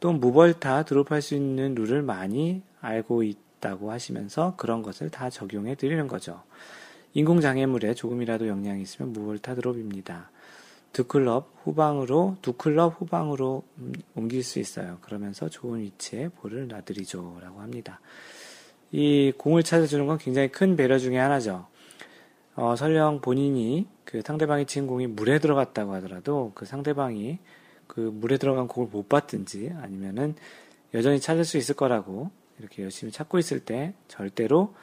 또 무벌타 드롭할 수 있는 룰을 많이 알고 있다고 하시면서 그런 것을 다 적용해 드리는 거죠. 인공장애물에 조금이라도 영향이 있으면 무벌타 드롭입니다. 두 클럽 후방으로 두 클럽 후방으로 음, 옮길 수 있어요. 그러면서 좋은 위치에 볼을 놔드리죠라고 합니다. 이 공을 찾아주는 건 굉장히 큰 배려 중의 하나죠. 어, 설령 본인이 그 상대방이 친 공이 물에 들어갔다고 하더라도 그 상대방이 그 물에 들어간 공을 못 봤든지 아니면은 여전히 찾을 수 있을 거라고 이렇게 열심히 찾고 있을 때 절대로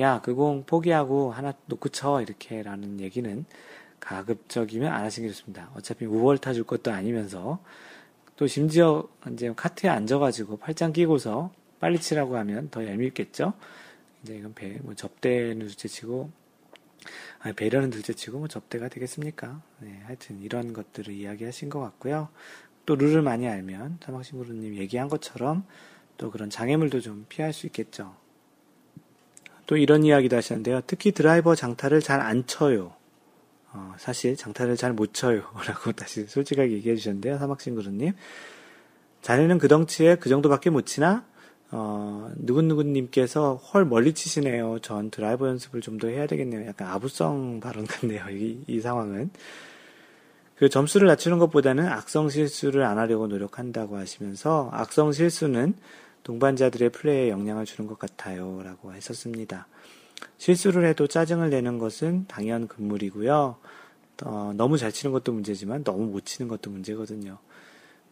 야, 그 공 포기하고 하나 놓고 쳐 이렇게라는 얘기는 가급적이면 안 하시는 게 좋습니다. 어차피 우월 타줄 것도 아니면서 또 심지어 이제 카트에 앉아가지고 팔짱 끼고서 빨리 치라고 하면 더 얄밉겠죠? 이제 이건 배, 뭐 접대는 주체치고 아, 배려는 둘째치고 뭐 접대가 되겠습니까? 네, 하여튼 이런 것들을 이야기하신 것 같고요. 또 룰을 많이 알면 사막신구루님 얘기한 것처럼 또 그런 장애물도 좀 피할 수 있겠죠. 또 이런 이야기도 하셨는데요. 특히 드라이버 장타를 잘 안 쳐요. 어, 사실 장타를 잘 못 쳐요. 라고 다시 솔직하게 얘기해 주셨는데요. 사막신구루님. 자네는 그 덩치에 그 정도밖에 못 치나? 어, 누군누군님께서 헐 멀리 치시네요. 전 드라이버 연습을 좀 더 해야 되겠네요. 약간 아부성 발언 같네요. 이, 이 상황은. 그 점수를 낮추는 것보다는 악성 실수를 안 하려고 노력한다고 하시면서 악성 실수는 동반자들의 플레이에 영향을 주는 것 같아요. 라고 했었습니다. 실수를 해도 짜증을 내는 것은 당연 금물이고요. 어, 너무 잘 치는 것도 문제지만 너무 못 치는 것도 문제거든요.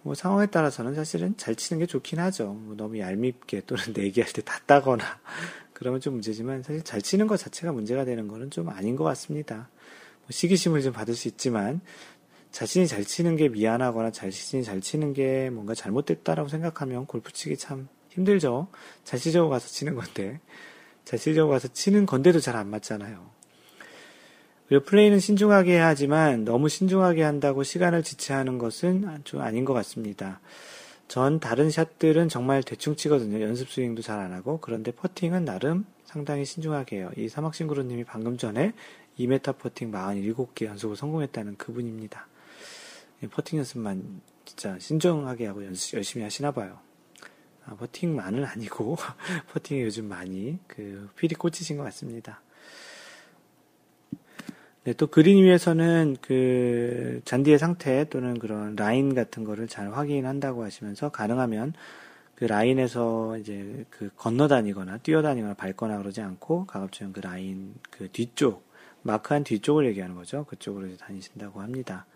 뭐 상황에 따라서는 사실은 잘 치는 게 좋긴 하죠. 뭐 너무 얄밉게 또는 내기할 때 다 따거나 그러면 좀 문제지만 사실 잘 치는 것 자체가 문제가 되는 거는 좀 아닌 것 같습니다. 뭐 시기심을 좀 받을 수 있지만 자신이 잘 치는 게 미안하거나 자신이 잘 치는 게 뭔가 잘못됐다라고 생각하면 골프 치기 참 힘들죠. 잘 치려고 가서 치는 건데 잘 치려고 가서 치는 건데도 잘 안 맞잖아요. 그리고 플레이는 신중하게 해야 하지만 너무 신중하게 한다고 시간을 지체하는 것은 좀 아닌 것 같습니다. 전 다른 샷들은 정말 대충 치거든요. 연습 스윙도 잘 안 하고. 그런데 퍼팅은 나름 상당히 신중하게 해요. 이 사막싱그루님이 방금 전에 2m 퍼팅 47개 연속으로 성공했다는 그분입니다. 퍼팅 연습만 진짜 신중하게 하고 연습 열심히 하시나 봐요. 아, 퍼팅만은 아니고 퍼팅이 요즘 많이 그 필이 꽂히신 것 같습니다. 네, 또 그린 위에서는 그 잔디의 상태 또는 그런 라인 같은 거를 잘 확인한다고 하시면서 가능하면 그 라인에서 이제 그 건너다니거나 뛰어다니거나 밟거나 그러지 않고 가급적 그 라인 그 뒤쪽 마크한 뒤쪽을 얘기하는 거죠. 그쪽으로 이제 다니신다고 합니다.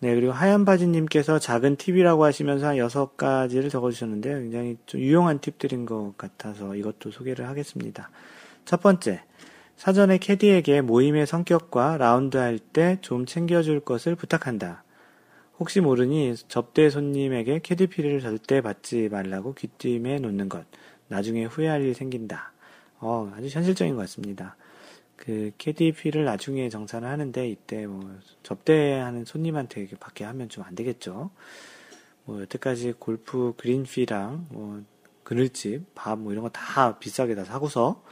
네, 그리고 하얀 바지님께서 작은 팁이라고 하시면서 한 여섯 가지를 적어주셨는데요. 굉장히 좀 유용한 팁들인 것 같아서 이것도 소개를 하겠습니다. 첫 번째, 사전에 캐디에게 모임의 성격과 라운드할 때 좀 챙겨줄 것을 부탁한다. 혹시 모르니 접대 손님에게 캐디피를 절대 받지 말라고 귀띔해 놓는 것. 나중에 후회할 일이 생긴다. 어, 아주 현실적인 것 같습니다. 그 캐디피를 나중에 정산을 하는데 이때 뭐 접대하는 손님한테 이렇게 받게 하면 좀 안 되겠죠. 뭐 여태까지 골프 그린피랑 뭐 그늘집, 밥 뭐 이런 거 다 비싸게 다 사고서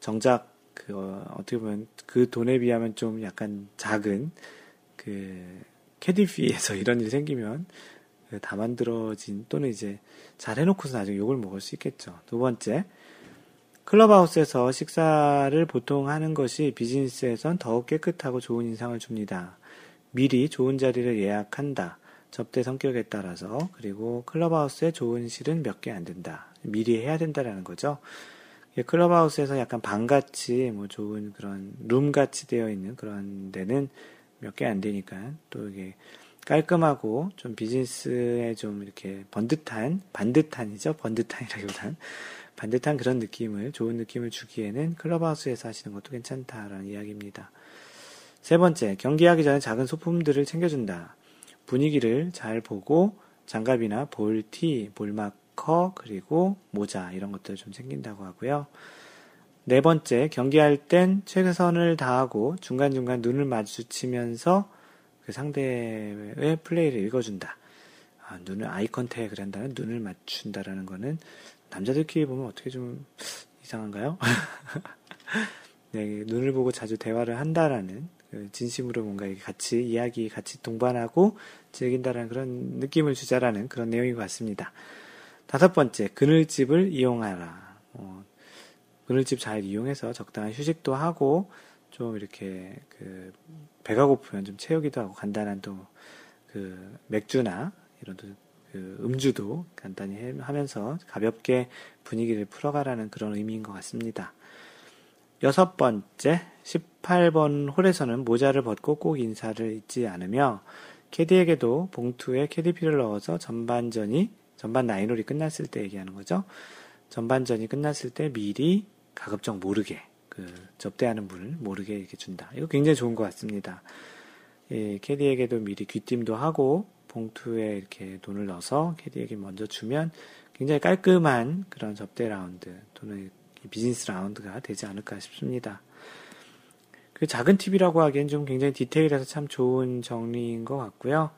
정작 그 어, 떻게 보면 그 돈에 비하면 좀 약간 작은 그 캐디피에서 이런 일이 생기면 그다 만들어진 또는 이제 잘 해놓고서 나중에 욕을 먹을 수 있겠죠. 두 번째 클럽하우스에서 식사를 보통 하는 것이 비즈니스에선 더욱 깨끗하고 좋은 인상을 줍니다. 미리 좋은 자리를 예약한다. 접대 성격에 따라서 그리고 클럽하우스에 좋은 실은 몇 개 안 된다. 미리 해야 된다라는 거죠. 클럽하우스에서 약간 방같이 뭐 좋은 그런 룸같이 되어 있는 그런 데는 몇 개 안 되니까 또 이게 깔끔하고 좀 비즈니스에 좀 이렇게 번듯한 반듯한이죠 번듯한이라기보단 반듯한 그런 느낌을 좋은 느낌을 주기에는 클럽하우스에서 하시는 것도 괜찮다라는 이야기입니다. 세 번째 경기하기 전에 작은 소품들을 챙겨준다. 분위기를 잘 보고 장갑이나 볼 티, 볼막 스티커, 그리고 모자, 이런 것들을 좀 챙긴다고 하고요. 네 번째, 경기할 땐 최선을 다하고 중간중간 눈을 마주치면서 그 상대의 플레이를 읽어준다. 아, 눈을 아이 컨택을 한다는 눈을 맞춘다라는 거는 남자들끼리 보면 어떻게 좀 이상한가요? 네, 눈을 보고 자주 대화를 한다라는 그 진심으로 뭔가 같이 이야기 같이 동반하고 즐긴다라는 그런 느낌을 주자라는 그런 내용인 것 같습니다. 다섯 번째, 그늘집을 이용하라. 어, 그늘집 잘 이용해서 적당한 휴식도 하고, 좀 이렇게, 그, 배가 고프면 좀 채우기도 하고, 간단한 또, 그, 맥주나, 이런 또, 그, 음주도 간단히 하면서 가볍게 분위기를 풀어가라는 그런 의미인 것 같습니다. 여섯 번째, 18번 홀에서는 모자를 벗고 꼭 인사를 잊지 않으며, 캐디에게도 봉투에 캐디피를 넣어서 전반전이 전반 나인홀이 끝났을 때 얘기하는 거죠. 전반전이 끝났을 때 미리 가급적 모르게 그 접대하는 분을 모르게 이렇게 준다. 이거 굉장히 좋은 것 같습니다. 예, 캐디에게도 미리 귀띔도 하고 봉투에 이렇게 돈을 넣어서 캐디에게 먼저 주면 굉장히 깔끔한 그런 접대 라운드 또는 비즈니스 라운드가 되지 않을까 싶습니다. 그 작은 팁이라고 하기엔 좀 굉장히 디테일해서 참 좋은 정리인 것 같고요.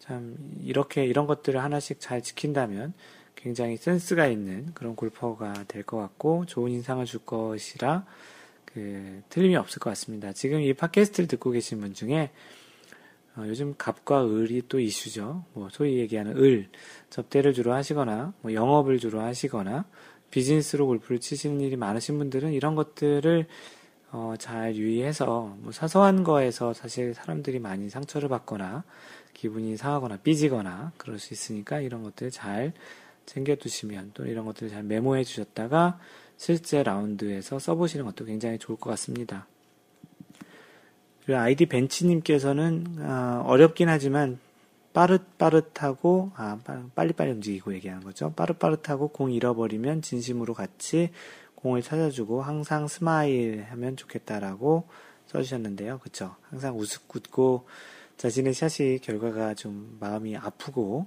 참 이렇게 이런 것들을 하나씩 잘 지킨다면 굉장히 센스가 있는 그런 골퍼가 될 것 같고 좋은 인상을 줄 것이라 그 틀림이 없을 것 같습니다. 지금 이 팟캐스트를 듣고 계신 분 중에 어, 요즘 갑과 을이 또 이슈죠. 뭐 소위 얘기하는 을 접대를 주로 하시거나 뭐 영업을 주로 하시거나 비즈니스로 골프를 치시는 일이 많으신 분들은 이런 것들을 어, 잘 유의해서 뭐 사소한 거에서 사실 사람들이 많이 상처를 받거나 기분이 상하거나 삐지거나 그럴 수 있으니까 이런 것들 잘 챙겨두시면 또 이런 것들을 잘 메모해 주셨다가 실제 라운드에서 써보시는 것도 굉장히 좋을 것 같습니다. 아이디 벤치님께서는 어, 어렵긴 하지만 빠릿빠릿하고 아 빨리빨리 움직이고 얘기하는 거죠. 빠릿빠릿하고 공 잃어버리면 진심으로 같이 공을 찾아주고 항상 스마일 하면 좋겠다라고 써주셨는데요. 그쵸? 항상 우습 웃고 자신의 샷이 결과가 좀 마음이 아프고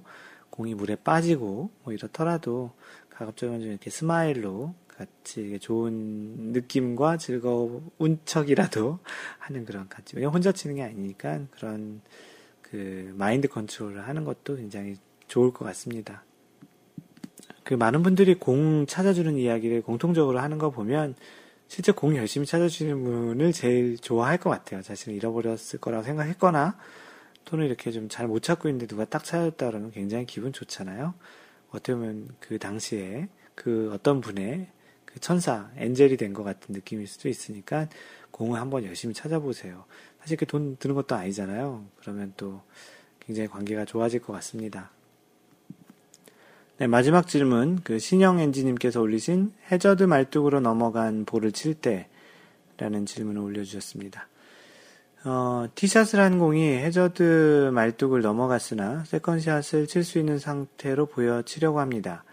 공이 물에 빠지고 뭐 이렇더라도 가급적이면 좀 이렇게 스마일로 같이 좋은 느낌과 즐거운 척이라도 하는 그런 같이 왜냐 혼자 치는 게 아니니까 그런 그 마인드 컨트롤을 하는 것도 굉장히 좋을 것 같습니다. 그 많은 분들이 공 찾아주는 이야기를 공통적으로 하는 거 보면 실제 공 열심히 찾아주시는 분을 제일 좋아할 것 같아요. 자신을 잃어버렸을 거라고 생각했거나 또는 이렇게 좀 잘 못 찾고 있는데 누가 딱 찾았다 그러면 굉장히 기분 좋잖아요. 어떻게 보면 그 당시에 그 어떤 분의 그 천사, 엔젤이 된 것 같은 느낌일 수도 있으니까 공을 한번 열심히 찾아보세요. 사실 그돈 드는 것도 아니잖아요. 그러면 또 굉장히 관계가 좋아질 것 같습니다. 네, 마지막 질문. 그 신영 엔지님께서 올리신 해저드 말뚝으로 넘어간 볼을 칠 때 라는 질문을 올려주셨습니다. 어, 티샷을 한 공이 해저드 말뚝을 넘어갔으나 second shot을 칠 수 있는 상태로 보여 치려고 합니다.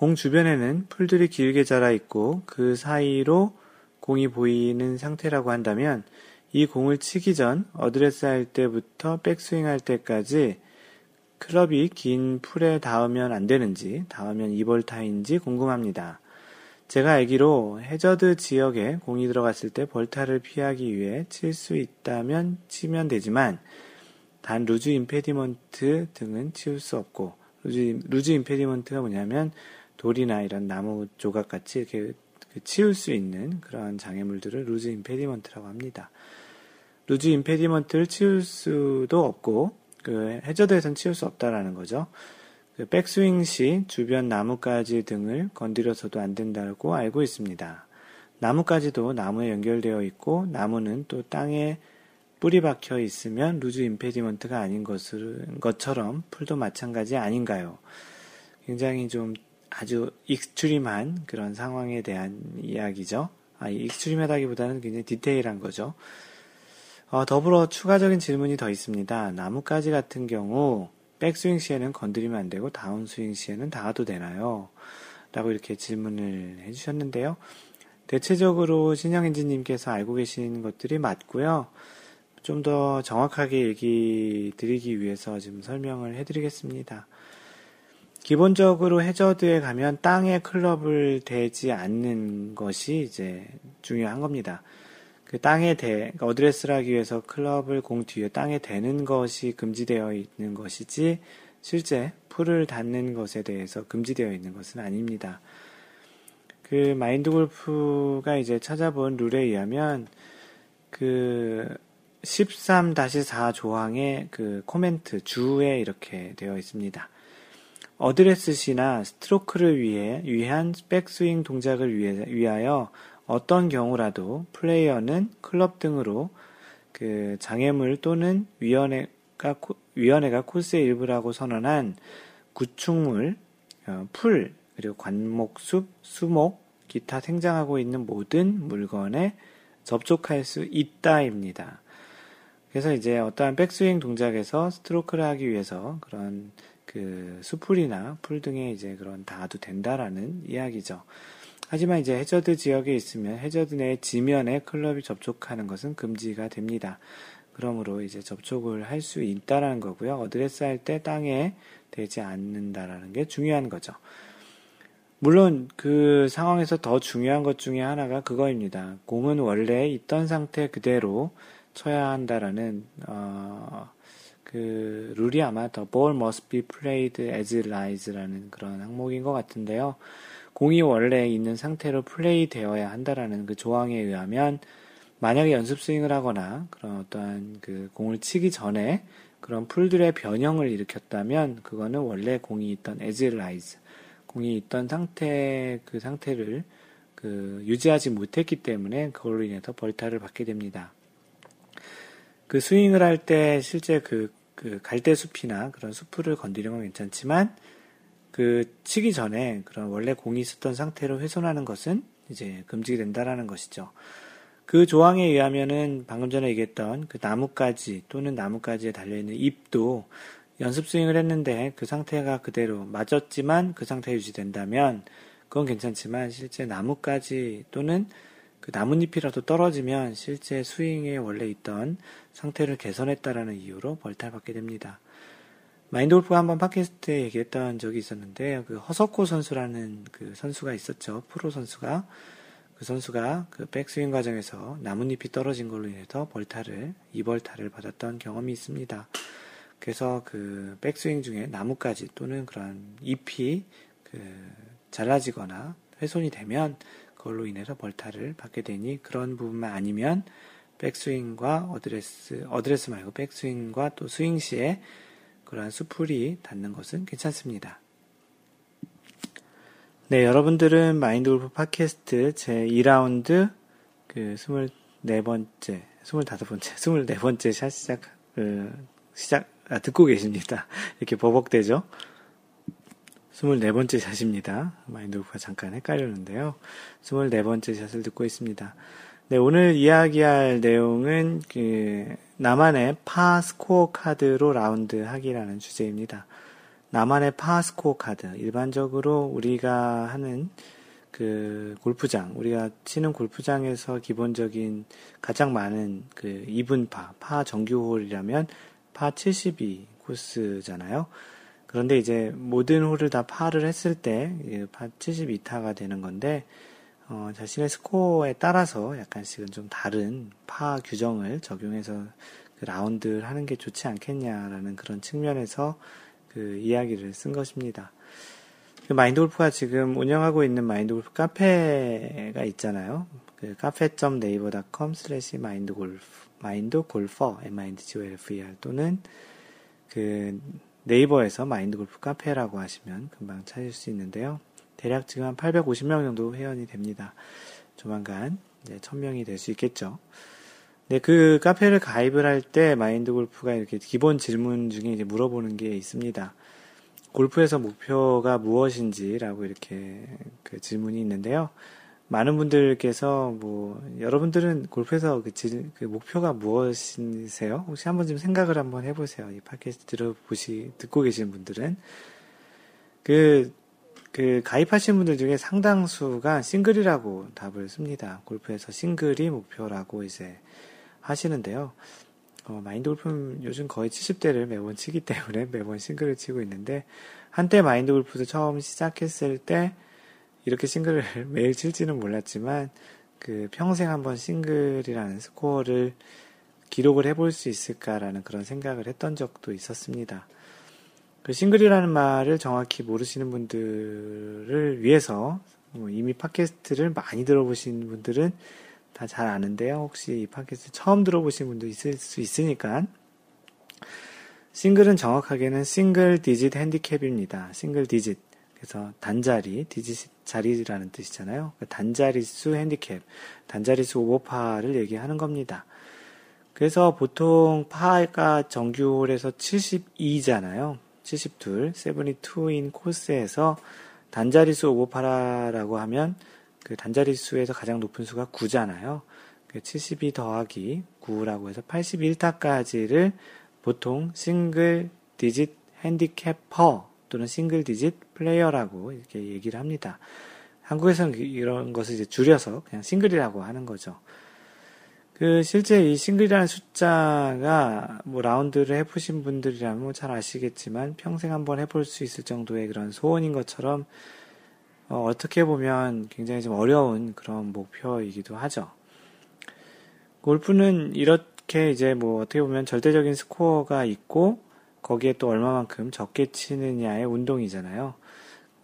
공 주변에는 풀들이 길게 자라 있고 그 사이로 공이 보이는 상태라고 한다면 이 공을 치기 전 어드레스 할 때부터 백스윙 할 때까지 클럽이 긴 풀에 닿으면 안 되는지, 닿으면 이벌타인지 궁금합니다. 제가 알기로 해저드 지역에 공이 들어갔을 때 벌타를 피하기 위해 칠 수 있다면 치면 되지만, 단 loose impediment 등은 치울 수 없고, loose, loose impediment가 뭐냐면, 돌이나 이런 나무 조각 같이 이렇게 그 치울 수 있는 그러한 장애물들을 loose impediment라고 합니다. loose impediment를 치울 수도 없고, 그 해저드에선 치울 수 없다라는 거죠. 그 백스윙 시 주변 나뭇가지 등을 건드려서도 안 된다고 알고 있습니다. 나뭇가지도 나무에 연결되어 있고 나무는 또 땅에 뿌리 박혀 있으면 loose impediment가 아닌 것처럼 풀도 마찬가지 아닌가요? 굉장히 좀 아주 extreme한 그런 상황에 대한 이야기죠. 아, extreme하다기보다는 굉장히 디테일한 거죠. 어, 더불어 추가적인 질문이 더 있습니다. 나뭇가지 같은 경우 백스윙 시에는 건드리면 안 되고 다운스윙 시에는 닿아도 되나요? 라고 이렇게 질문을 해주셨는데요. 대체적으로 신영엔지님께서 알고 계신 것들이 맞고요. 좀 더 정확하게 얘기 드리기 위해서 지금 설명을 해드리겠습니다. 기본적으로 해저드에 가면 땅에 클럽을 대지 않는 것이 이제 중요한 겁니다. 그 땅에 대, 그러니까 어드레스를 하기 위해서 클럽을 공 뒤에 땅에 대는 것이 금지되어 있는 것이지 실제 풀을 닿는 것에 대해서 금지되어 있는 것은 아닙니다. 그 마인드 골프가 이제 찾아본 룰에 의하면 그 13-4 조항의 그 코멘트 주에 이렇게 되어 있습니다. 어드레스 시나 스트로크를 위해 위한 백스윙 동작을 위하여 어떤 경우라도 플레이어는 클럽 등으로 그 장애물 또는 위원회가 위원회가 코스의 일부라고 선언한 구축물, 어, 풀 그리고 관목숲, 수목, 기타 생장하고 있는 모든 물건에 접촉할 수 있다입니다. 그래서 이제 어떠한 백스윙 동작에서 스트로크를 하기 위해서 그런 그 수풀이나 풀 등에 이제 그런 닿아도 된다라는 이야기죠. 하지만 이제 해저드 지역에 있으면 해저드 내 지면에 클럽이 접촉하는 것은 금지가 됩니다. 그러므로 이제 접촉을 할 수 있다라는 거고요. 어드레스 할 때 땅에 대지 않는다라는 게 중요한 거죠. 물론 그 상황에서 더 중요한 것 중에 하나가 그거입니다. 공은 원래 있던 상태 그대로 쳐야 한다라는 어, 그 룰이 아마 The ball must be played as it lies라는 그런 항목인 것 같은데요. 공이 원래 있는 상태로 플레이 되어야 한다라는 그 조항에 의하면 만약에 연습 스윙을 하거나 그런 어떠한 그 공을 치기 전에 그런 풀들의 변형을 일으켰다면 그거는 원래 공이 있던 as it lies 공이 있던 상태 그 상태를 그 유지하지 못했기 때문에 그걸로 인해서 벌타를 받게 됩니다. 그 스윙을 할 때 실제 그, 그 갈대 숲이나 그런 숲을 건드리는 건 괜찮지만 그 치기 전에 그런 원래 공이 있었던 상태로 훼손하는 것은 이제 금지가 된다라는 것이죠. 그 조항에 의하면은 방금 전에 얘기했던 그 나뭇가지 또는 나뭇가지에 달려있는 잎도 연습 스윙을 했는데 그 상태가 그대로 맞았지만 그 상태 유지된다면 그건 괜찮지만 실제 나뭇가지 또는 그 나뭇잎이라도 떨어지면 실제 스윙에 원래 있던 상태를 개선했다라는 이유로 벌탈받게 됩니다. 마인드 골프가 한번 팟캐스트에 얘기했던 적이 있었는데 그 허석호 선수라는 그 선수가 있었죠. 프로 선수가 그 선수가 그 백스윙 과정에서 나뭇잎이 떨어진 걸로 인해서 벌타를 이벌타를 받았던 경험이 있습니다. 그래서 그 백스윙 중에 나뭇가지 또는 그런 잎이 그 잘라지거나 훼손이 되면 그걸로 인해서 벌타를 받게 되니 그런 부분만 아니면 백스윙과 어드레스, 어드레스 말고 백스윙과 또 스윙 시에 그러한 수풀이 닿는 것은 괜찮습니다. 네, 여러분들은 마인드 골프 팟캐스트 제 2라운드 그 24번째, 25번째, 24번째 샷 시작, 그, 시작, 아, 듣고 계십니다. 이렇게 버벅대죠? 24번째 샷입니다. 마인드골프가 잠깐 헷갈렸는데요. 24번째 샷을 듣고 있습니다. 네, 오늘 이야기할 내용은 그 나만의 파 스코어 카드로 라운드 하기라는 주제입니다. 나만의 파 스코어 카드. 일반적으로 우리가 하는 그 골프장, 우리가 치는 골프장에서 기본적인 가장 많은 그 이븐파, 파 정규홀이라면 파 72 코스잖아요. 그런데 이제 모든 홀을 다 파를 했을 때 파 72타가 되는 건데 어, 자신의 스코어에 따라서 약간씩은 좀 다른 파 규정을 적용해서 그 라운드를 하는 게 좋지 않겠냐라는 그런 측면에서 그 이야기를 쓴 것입니다. 그 마인드 골프가 지금 운영하고 있는 마인드 골프 카페가 있잖아요. 그 cafe.naver.com slash 마인드 골프 마인드 골퍼 M-I-N-D-G-O-L-F-E-R 또는 그 네이버에서 마인드 골프 카페라고 하시면 금방 찾을 수 있는데요. 대략 지금 한 850명 정도 회원이 됩니다. 조만간 이제 1000명이 될 수 있겠죠. 네, 그 카페를 가입을 할 때 마인드 골프가 이렇게 기본 질문 중에 이제 물어보는 게 있습니다. 골프에서 목표가 무엇인지라고 이렇게 그 질문이 있는데요. 많은 분들께서 뭐 여러분들은 골프에서 그, 질, 그 목표가 무엇이세요? 혹시 한번 좀 생각을 한번 해보세요. 이 팟캐스트 들어보시 듣고 계신 분들은 그, 그 가입하신 분들 중에 상당수가 싱글이라고 답을 씁니다. 골프에서 싱글이 목표라고 이제 하시는데요. 어, 마인드 골프는 요즘 거의 70대를 매번 치기 때문에 매번 싱글을 치고 있는데 한때 마인드 골프도 처음 시작했을 때 이렇게 싱글을 매일 칠지는 몰랐지만 그 평생 한번 싱글이라는 스코어를 기록을 해볼 수 있을까라는 그런 생각을 했던 적도 있었습니다. 그 싱글이라는 말을 정확히 모르시는 분들을 위해서 뭐 이미 팟캐스트를 많이 들어보신 분들은 다 잘 아는데요. 혹시 이 팟캐스트 처음 들어보신 분도 있을 수 있으니까 싱글은 정확하게는 single digit handicap입니다. single digit. 그래서 단자리, 디짓 자리라는 뜻이잖아요. 그 단자리수 핸디캡, 단자리수 오버파를 얘기하는 겁니다. 그래서 보통 파가 정규홀에서 72잖아요. 72, 72인 코스에서 단자리수 오버파라고 하면 그 단자리수에서 가장 높은 수가 9잖아요. 72그 더하기 9라고 해서 81타까지를 보통 single digit handicapper 또는 single digit player라고 이렇게 얘기를 합니다. 한국에서는 이런 것을 이제 줄여서 그냥 싱글이라고 하는 거죠. 그 실제 이 싱글이라는 숫자가 뭐 라운드를 해보신 분들이라면 잘 아시겠지만 평생 한번 해볼 수 있을 정도의 그런 소원인 것처럼 어, 떻게 보면 굉장히 좀 어려운 그런 목표이기도 하죠. 골프는 이렇게 이제 뭐 어떻게 보면 절대적인 스코어가 있고 거기에 또 얼마만큼 적게 치느냐의 운동이잖아요.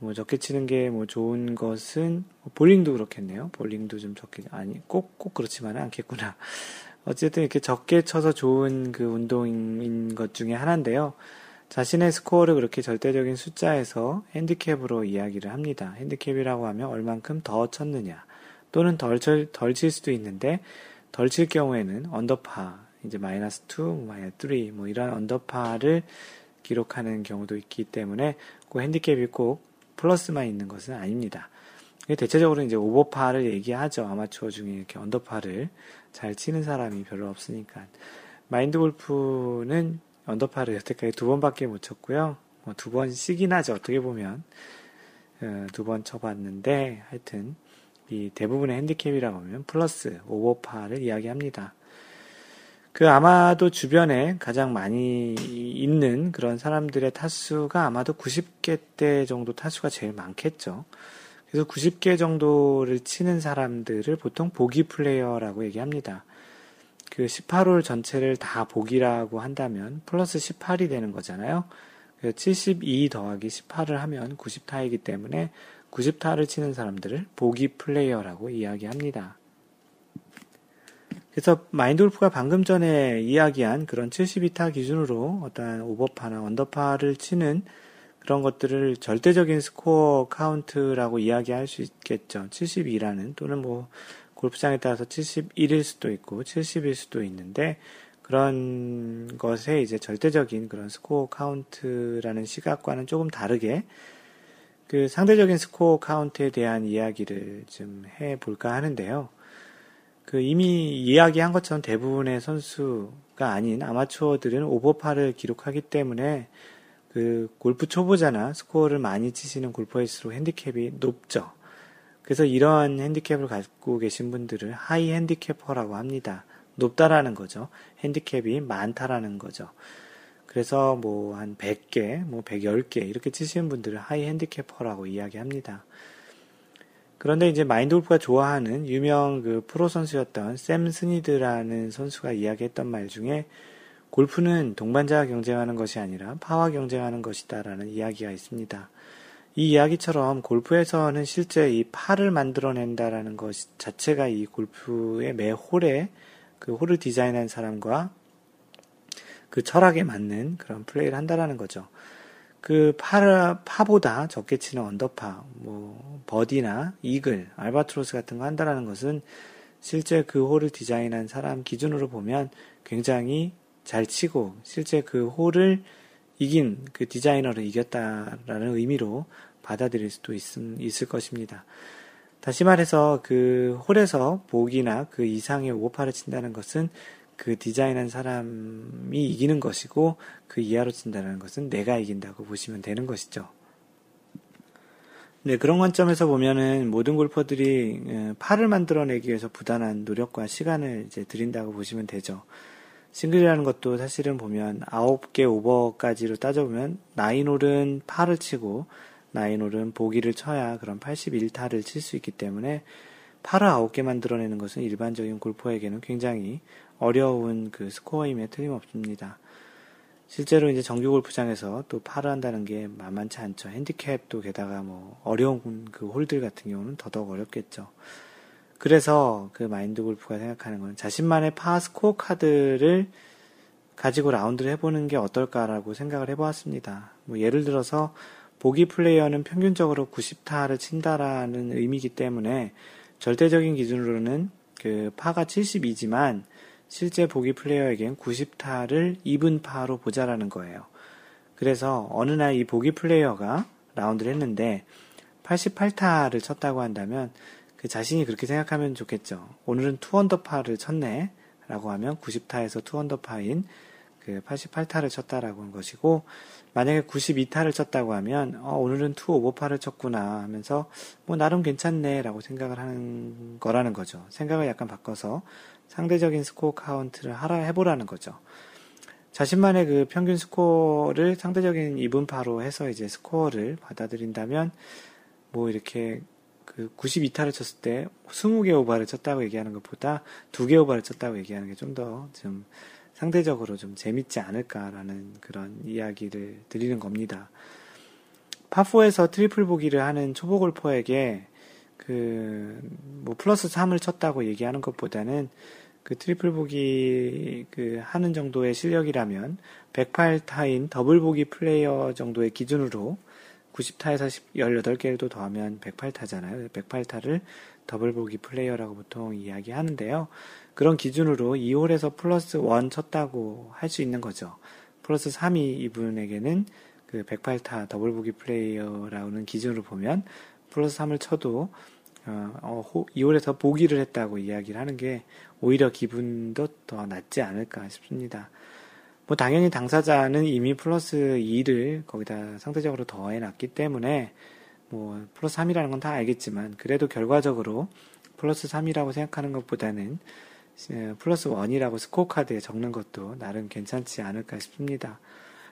뭐 적게 치는 게 뭐 좋은 것은 뭐 볼링도 그렇겠네요. 볼링도 좀 적게 아니 꼭 꼭 그렇지만은 않겠구나. 어쨌든 이렇게 적게 쳐서 좋은 그 운동인 것 중에 하나인데요. 자신의 스코어를 그렇게 절대적인 숫자에서 핸디캡으로 이야기를 합니다. 핸디캡이라고 하면 얼만큼 더 쳤느냐 또는 덜칠 수도 있는데 덜 칠 경우에는 언더파 이제 마이너스 2, 마이너스 3, 뭐 이런 언더파를 기록하는 경우도 있기 때문에 그 핸디캡이 꼭 플러스만 있는 것은 아닙니다. 대체적으로 이제 오버파를 얘기하죠. 아마추어 중에 이렇게 언더파를 잘 치는 사람이 별로 없으니까. 마인드 골프는 언더파를 여태까지 두 번밖에 못 쳤고요. 뭐 두 번씩이긴 하죠. 어떻게 보면. 어, 두번 쳐봤는데, 하여튼, 이 대부분의 핸디캡이라고 하면 플러스, 오버파를 이야기합니다. 그 아마도 주변에 가장 많이 있는 그런 사람들의 타수가 아마도 90개 대 정도 타수가 제일 많겠죠. 그래서 90개 정도를 치는 사람들을 보통 보기 플레이어라고 얘기합니다. 그 18홀 전체를 다 보기라고 한다면 플러스 18이 되는 거잖아요. 72 더하기 18을 하면 90타이기 때문에 90타를 치는 사람들을 보기 플레이어라고 이야기합니다. 그래서 마인드골프가 방금 전에 이야기한 그런 72타 기준으로 어떤 오버파나 언더파를 치는 그런 것들을 절대적인 스코어 카운트라고 이야기할 수 있겠죠. 72라는 또는 뭐 골프장에 따라서 71일 수도 있고 70일 수도 있는데 그런 것에 이제 절대적인 그런 스코어 카운트라는 시각과는 조금 다르게 그 상대적인 스코어 카운트에 대한 이야기를 좀 해볼까 하는데요. 그 이미 이야기한 것처럼 대부분의 선수가 아닌 아마추어들은 오버파를 기록하기 때문에 그 골프 초보자나 스코어를 많이 치시는 골퍼일수록 핸디캡이 높죠. 그래서 이러한 핸디캡을 갖고 계신 분들을 high handicapper라고 합니다. 높다라는 거죠. 핸디캡이 많다라는 거죠. 그래서 뭐 한 100개, 뭐 110개 이렇게 치시는 분들을 high handicapper라고 이야기합니다. 그런데 이제 마인드 골프가 좋아하는 유명 그 프로 선수였던 샘 스니드라는 선수가 이야기했던 말 중에 골프는 동반자와 경쟁하는 것이 아니라 파와 경쟁하는 것이다라는 이야기가 있습니다. 이 이야기처럼 골프에서는 실제 이 파를 만들어낸다라는 것 자체가 이 골프의 매 홀에 그 홀을 디자인한 사람과 그 철학에 맞는 그런 플레이를 한다라는 거죠. 그 파, 파보다 적게 치는 언더파, 뭐, 버디나 이글, 알바트로스 같은 거 한다라는 것은 실제 그 홀을 디자인한 사람 기준으로 보면 굉장히 잘 치고 실제 그 홀을 이긴 그 디자이너를 이겼다라는 의미로 받아들일 수도 있, 있을 것입니다. 다시 말해서 그 홀에서 복이나 그 이상의 오버파를 친다는 것은 그 디자인한 사람이 이기는 것이고 그 이하로 친다는 것은 내가 이긴다고 보시면 되는 것이죠. 네, 그런 관점에서 보면은 모든 골퍼들이 어, 팔을 만들어내기 위해서 부단한 노력과 시간을 이제 들인다고 보시면 되죠. 싱글이라는 것도 사실은 보면 9개 오버까지로 따져보면 나인홀은 팔을 치고 나인홀은 보기를 쳐야 그런 81타를 칠 수 있기 때문에 팔을 9개 만들어내는 것은 일반적인 골퍼에게는 굉장히 어려운 그 스코어임에 틀림없습니다. 실제로 이제 정규 골프장에서 또 파를 한다는 게 만만치 않죠. 핸디캡도 게다가 뭐 어려운 그 홀들 같은 경우는 더더욱 어렵겠죠. 그래서 그 마인드 골프가 생각하는 건 자신만의 파 스코어 카드를 가지고 라운드를 해보는 게 어떨까라고 생각을 해보았습니다. 뭐 예를 들어서 보기 플레이어는 평균적으로 90타를 친다라는 의미이기 때문에 절대적인 기준으로는 그 파가 72지만 실제 보기 플레이어에겐 90타를 이븐 파로 보자라는 거예요. 그래서 어느 날 이 보기 플레이어가 라운드를 했는데 88타를 쳤다고 한다면 그 자신이 그렇게 생각하면 좋겠죠. 오늘은 투언더파를 쳤네. 라고 하면 90타에서 투언더파인 그 88타를 쳤다라고 한 것이고, 만약에 92타를 쳤다고 하면, 어, 오늘은 투 오버파를 쳤구나 하면서, 뭐, 나름 괜찮네. 라고 생각을 하는 거라는 거죠. 생각을 약간 바꿔서 상대적인 스코어 카운트를 하라 해보라는 거죠. 자신만의 그 평균 스코어를 상대적인 이븐파로 해서 이제 스코어를 받아들인다면 뭐 이렇게 그 92타를 쳤을 때 20개 오버를 쳤다고 얘기하는 것보다 2개 오버를 쳤다고 얘기하는 게 좀더좀 상대적으로 좀 재밌지 않을까라는 그런 이야기를 드리는 겁니다. 파4에서 트리플 보기를 하는 초보 골퍼에게 그, 뭐, 플러스 3을 쳤다고 얘기하는 것보다는 그 트리플 보기 그 하는 정도의 실력이라면 108타인 더블 보기 플레이어 정도의 기준으로 90타에서 18개를 더하면 108타잖아요. 108타를 더블 보기 플레이어라고 보통 이야기하는데요. 그런 기준으로 이 홀에서 플러스 1 쳤다고 할 수 있는 거죠. 플러스 3이 이분에게는 그 108타 더블 보기 플레이어라는 기준으로 보면 플러스 3을 쳐도 어, 이 홀에서 어, 보기를 했다고 이야기를 하는 게 오히려 기분도 더 낫지 않을까 싶습니다. 뭐 당연히 당사자는 이미 플러스 2를 거기다 상대적으로 더해 놨기 때문에 뭐 플러스 3이라는 건 다 알겠지만 그래도 결과적으로 플러스 3이라고 생각하는 것보다는 플러스 1이라고 스코어 카드에 적는 것도 나름 괜찮지 않을까 싶습니다.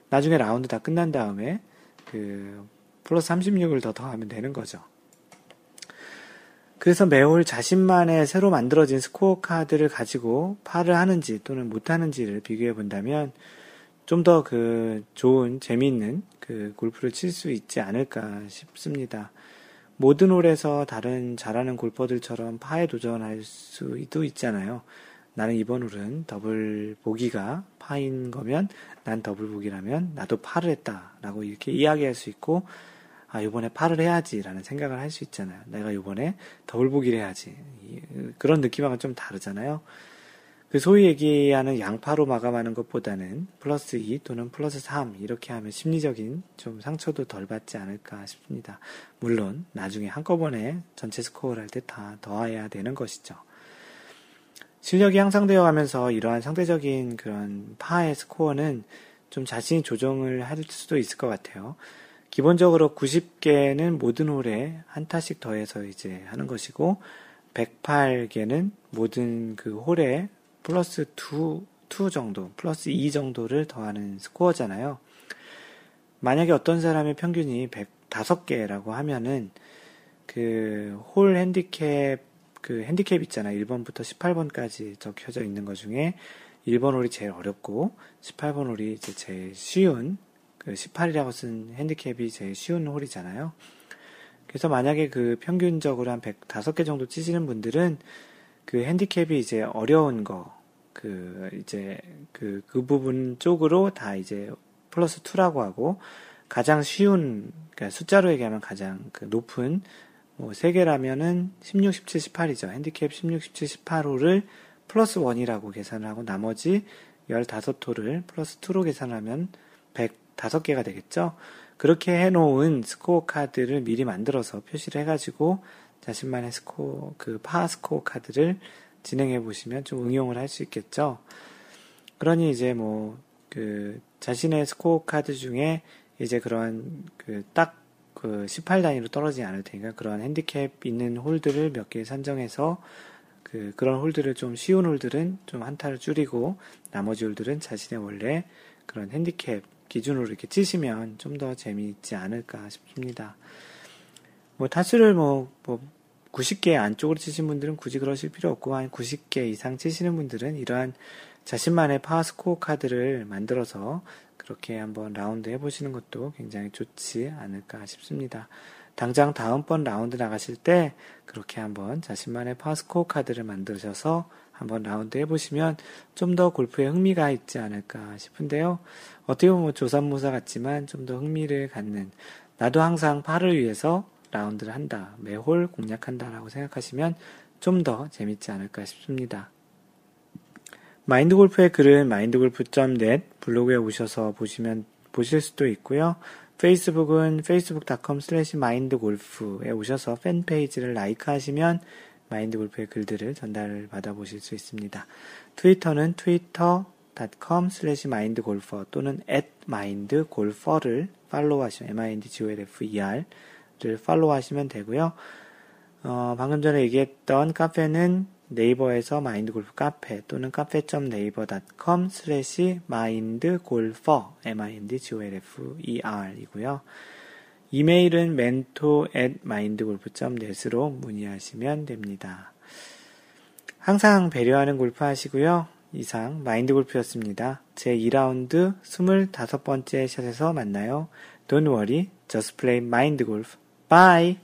나중에 라운드 다 끝난 다음에 그 플러스 36을 더 더하면 되는 거죠. 그래서 매홀 자신만의 새로 만들어진 스코어 카드를 가지고 파를 하는지 또는 못하는지를 비교해 본다면 좀 더 그 좋은 재미있는 그 골프를 칠 수 있지 않을까 싶습니다. 모든 홀에서 다른 잘하는 골퍼들처럼 파에 도전할 수도 있잖아요. 나는 이번 홀은 더블 보기가 파인 거면 난 더블 보기라면 나도 파를 했다라고 이렇게 이야기할 수 있고 아, 요번에 파를 해야지라는 생각을 할 수 있잖아요. 내가 요번에 더블 보기를 해야지. 그런 느낌하고는 좀 다르잖아요. 그 소위 얘기하는 양파로 마감하는 것보다는 플러스 2 또는 플러스 3 이렇게 하면 심리적인 좀 상처도 덜 받지 않을까 싶습니다. 물론 나중에 한꺼번에 전체 스코어를 할 때 다 더해야 되는 것이죠. 실력이 향상되어 가면서 이러한 상대적인 그런 파의 스코어는 좀 자신이 조정을 할 수도 있을 것 같아요. 기본적으로 90개는 모든 홀에 한 타씩 더해서 이제 하는 것이고 108개는 모든 그 홀에 플러스 2, 2 정도, 플러스 2 정도를 더하는 스코어잖아요. 만약에 어떤 사람의 평균이 105개라고 하면은 그 홀 핸디캡 그 핸디캡 있잖아요. 1번부터 18번까지 적혀져 있는 것 중에 1번 홀이 제일 어렵고 18번 홀이 이제 제일 쉬운 그 18이라고 쓴 핸디캡이 제일 쉬운 홀이잖아요. 그래서 만약에 그 평균적으로 한 105개 정도 치시는 분들은 그 핸디캡이 이제 어려운 거, 그 이제 그, 그 부분 쪽으로 다 이제 플러스 2라고 하고 가장 쉬운, 그러니까 숫자로 얘기하면 가장 그 높은 뭐 3개라면은 16, 17, 18이죠. 핸디캡 16, 17, 18호를 플러스 1이라고 계산을 하고 나머지 15호를 플러스 2로 계산하면 100, 다섯 개가 되겠죠. 그렇게 해놓은 스코어 카드를 미리 만들어서 표시를 해가지고 자신만의 스코어, 그 파 스코어 카드를 진행해 보시면 좀 응용을 할 수 있겠죠. 그러니 이제 뭐, 그, 자신의 스코어 카드 중에 이제 그런 그 딱 그 18단위로 떨어지지 않을 테니까 그런 핸디캡 있는 홀들을 몇개 산정해서 그, 그런 홀들을 좀 쉬운 홀들은 좀 한타를 줄이고 나머지 홀들은 자신의 원래 그런 핸디캡 기준으로 이렇게 치시면 좀 더 재미있지 않을까 싶습니다. 뭐 타수를 뭐, 뭐 90개 안쪽으로 치신 분들은 굳이 그러실 필요 없고 한 90개 이상 치시는 분들은 이러한 자신만의 파스코어 카드를 만들어서 그렇게 한번 라운드 해보시는 것도 굉장히 좋지 않을까 싶습니다. 당장 다음번 라운드 나가실 때 그렇게 한번 자신만의 파스코어 카드를 만드셔서 한번 라운드 해보시면 좀 더 골프에 흥미가 있지 않을까 싶은데요. 어떻게 보면 조삼모사 같지만 좀 더 흥미를 갖는 나도 항상 파를 위해서 라운드를 한다. 매홀 공략한다라고 생각하시면 좀 더 재밌지 않을까 싶습니다. 마인드 골프의 글은 마인드골프.net 블로그에 오셔서 보시면 보실 수도 있고요. 페이스북은 facebook.com slash mindgolf에 오셔서 팬페이지를 라이크 하시면 마인드 골프의 글들을 전달 받아보실 수 있습니다. 트위터는 twitter.com slash mindgolfer 또는 at mindgolfer를 팔로우 하시면 mindgolfer를 팔로우 하시면 되고요. 어, 방금 전에 얘기했던 카페는 네이버에서 마인드골프 카페 또는 cafe.naver.com 슬래시 마인드골퍼 m-i-n-d-g-o-l-f-e-r 이고요. 이메일은 mentor at mindgolf.net으로 문의하시면 됩니다. 항상 배려하는 골프 하시고요. 이상 마인드 골프였습니다. 제 2라운드 25번째 샷에서 만나요. Don't worry, just play mind golf. Bye!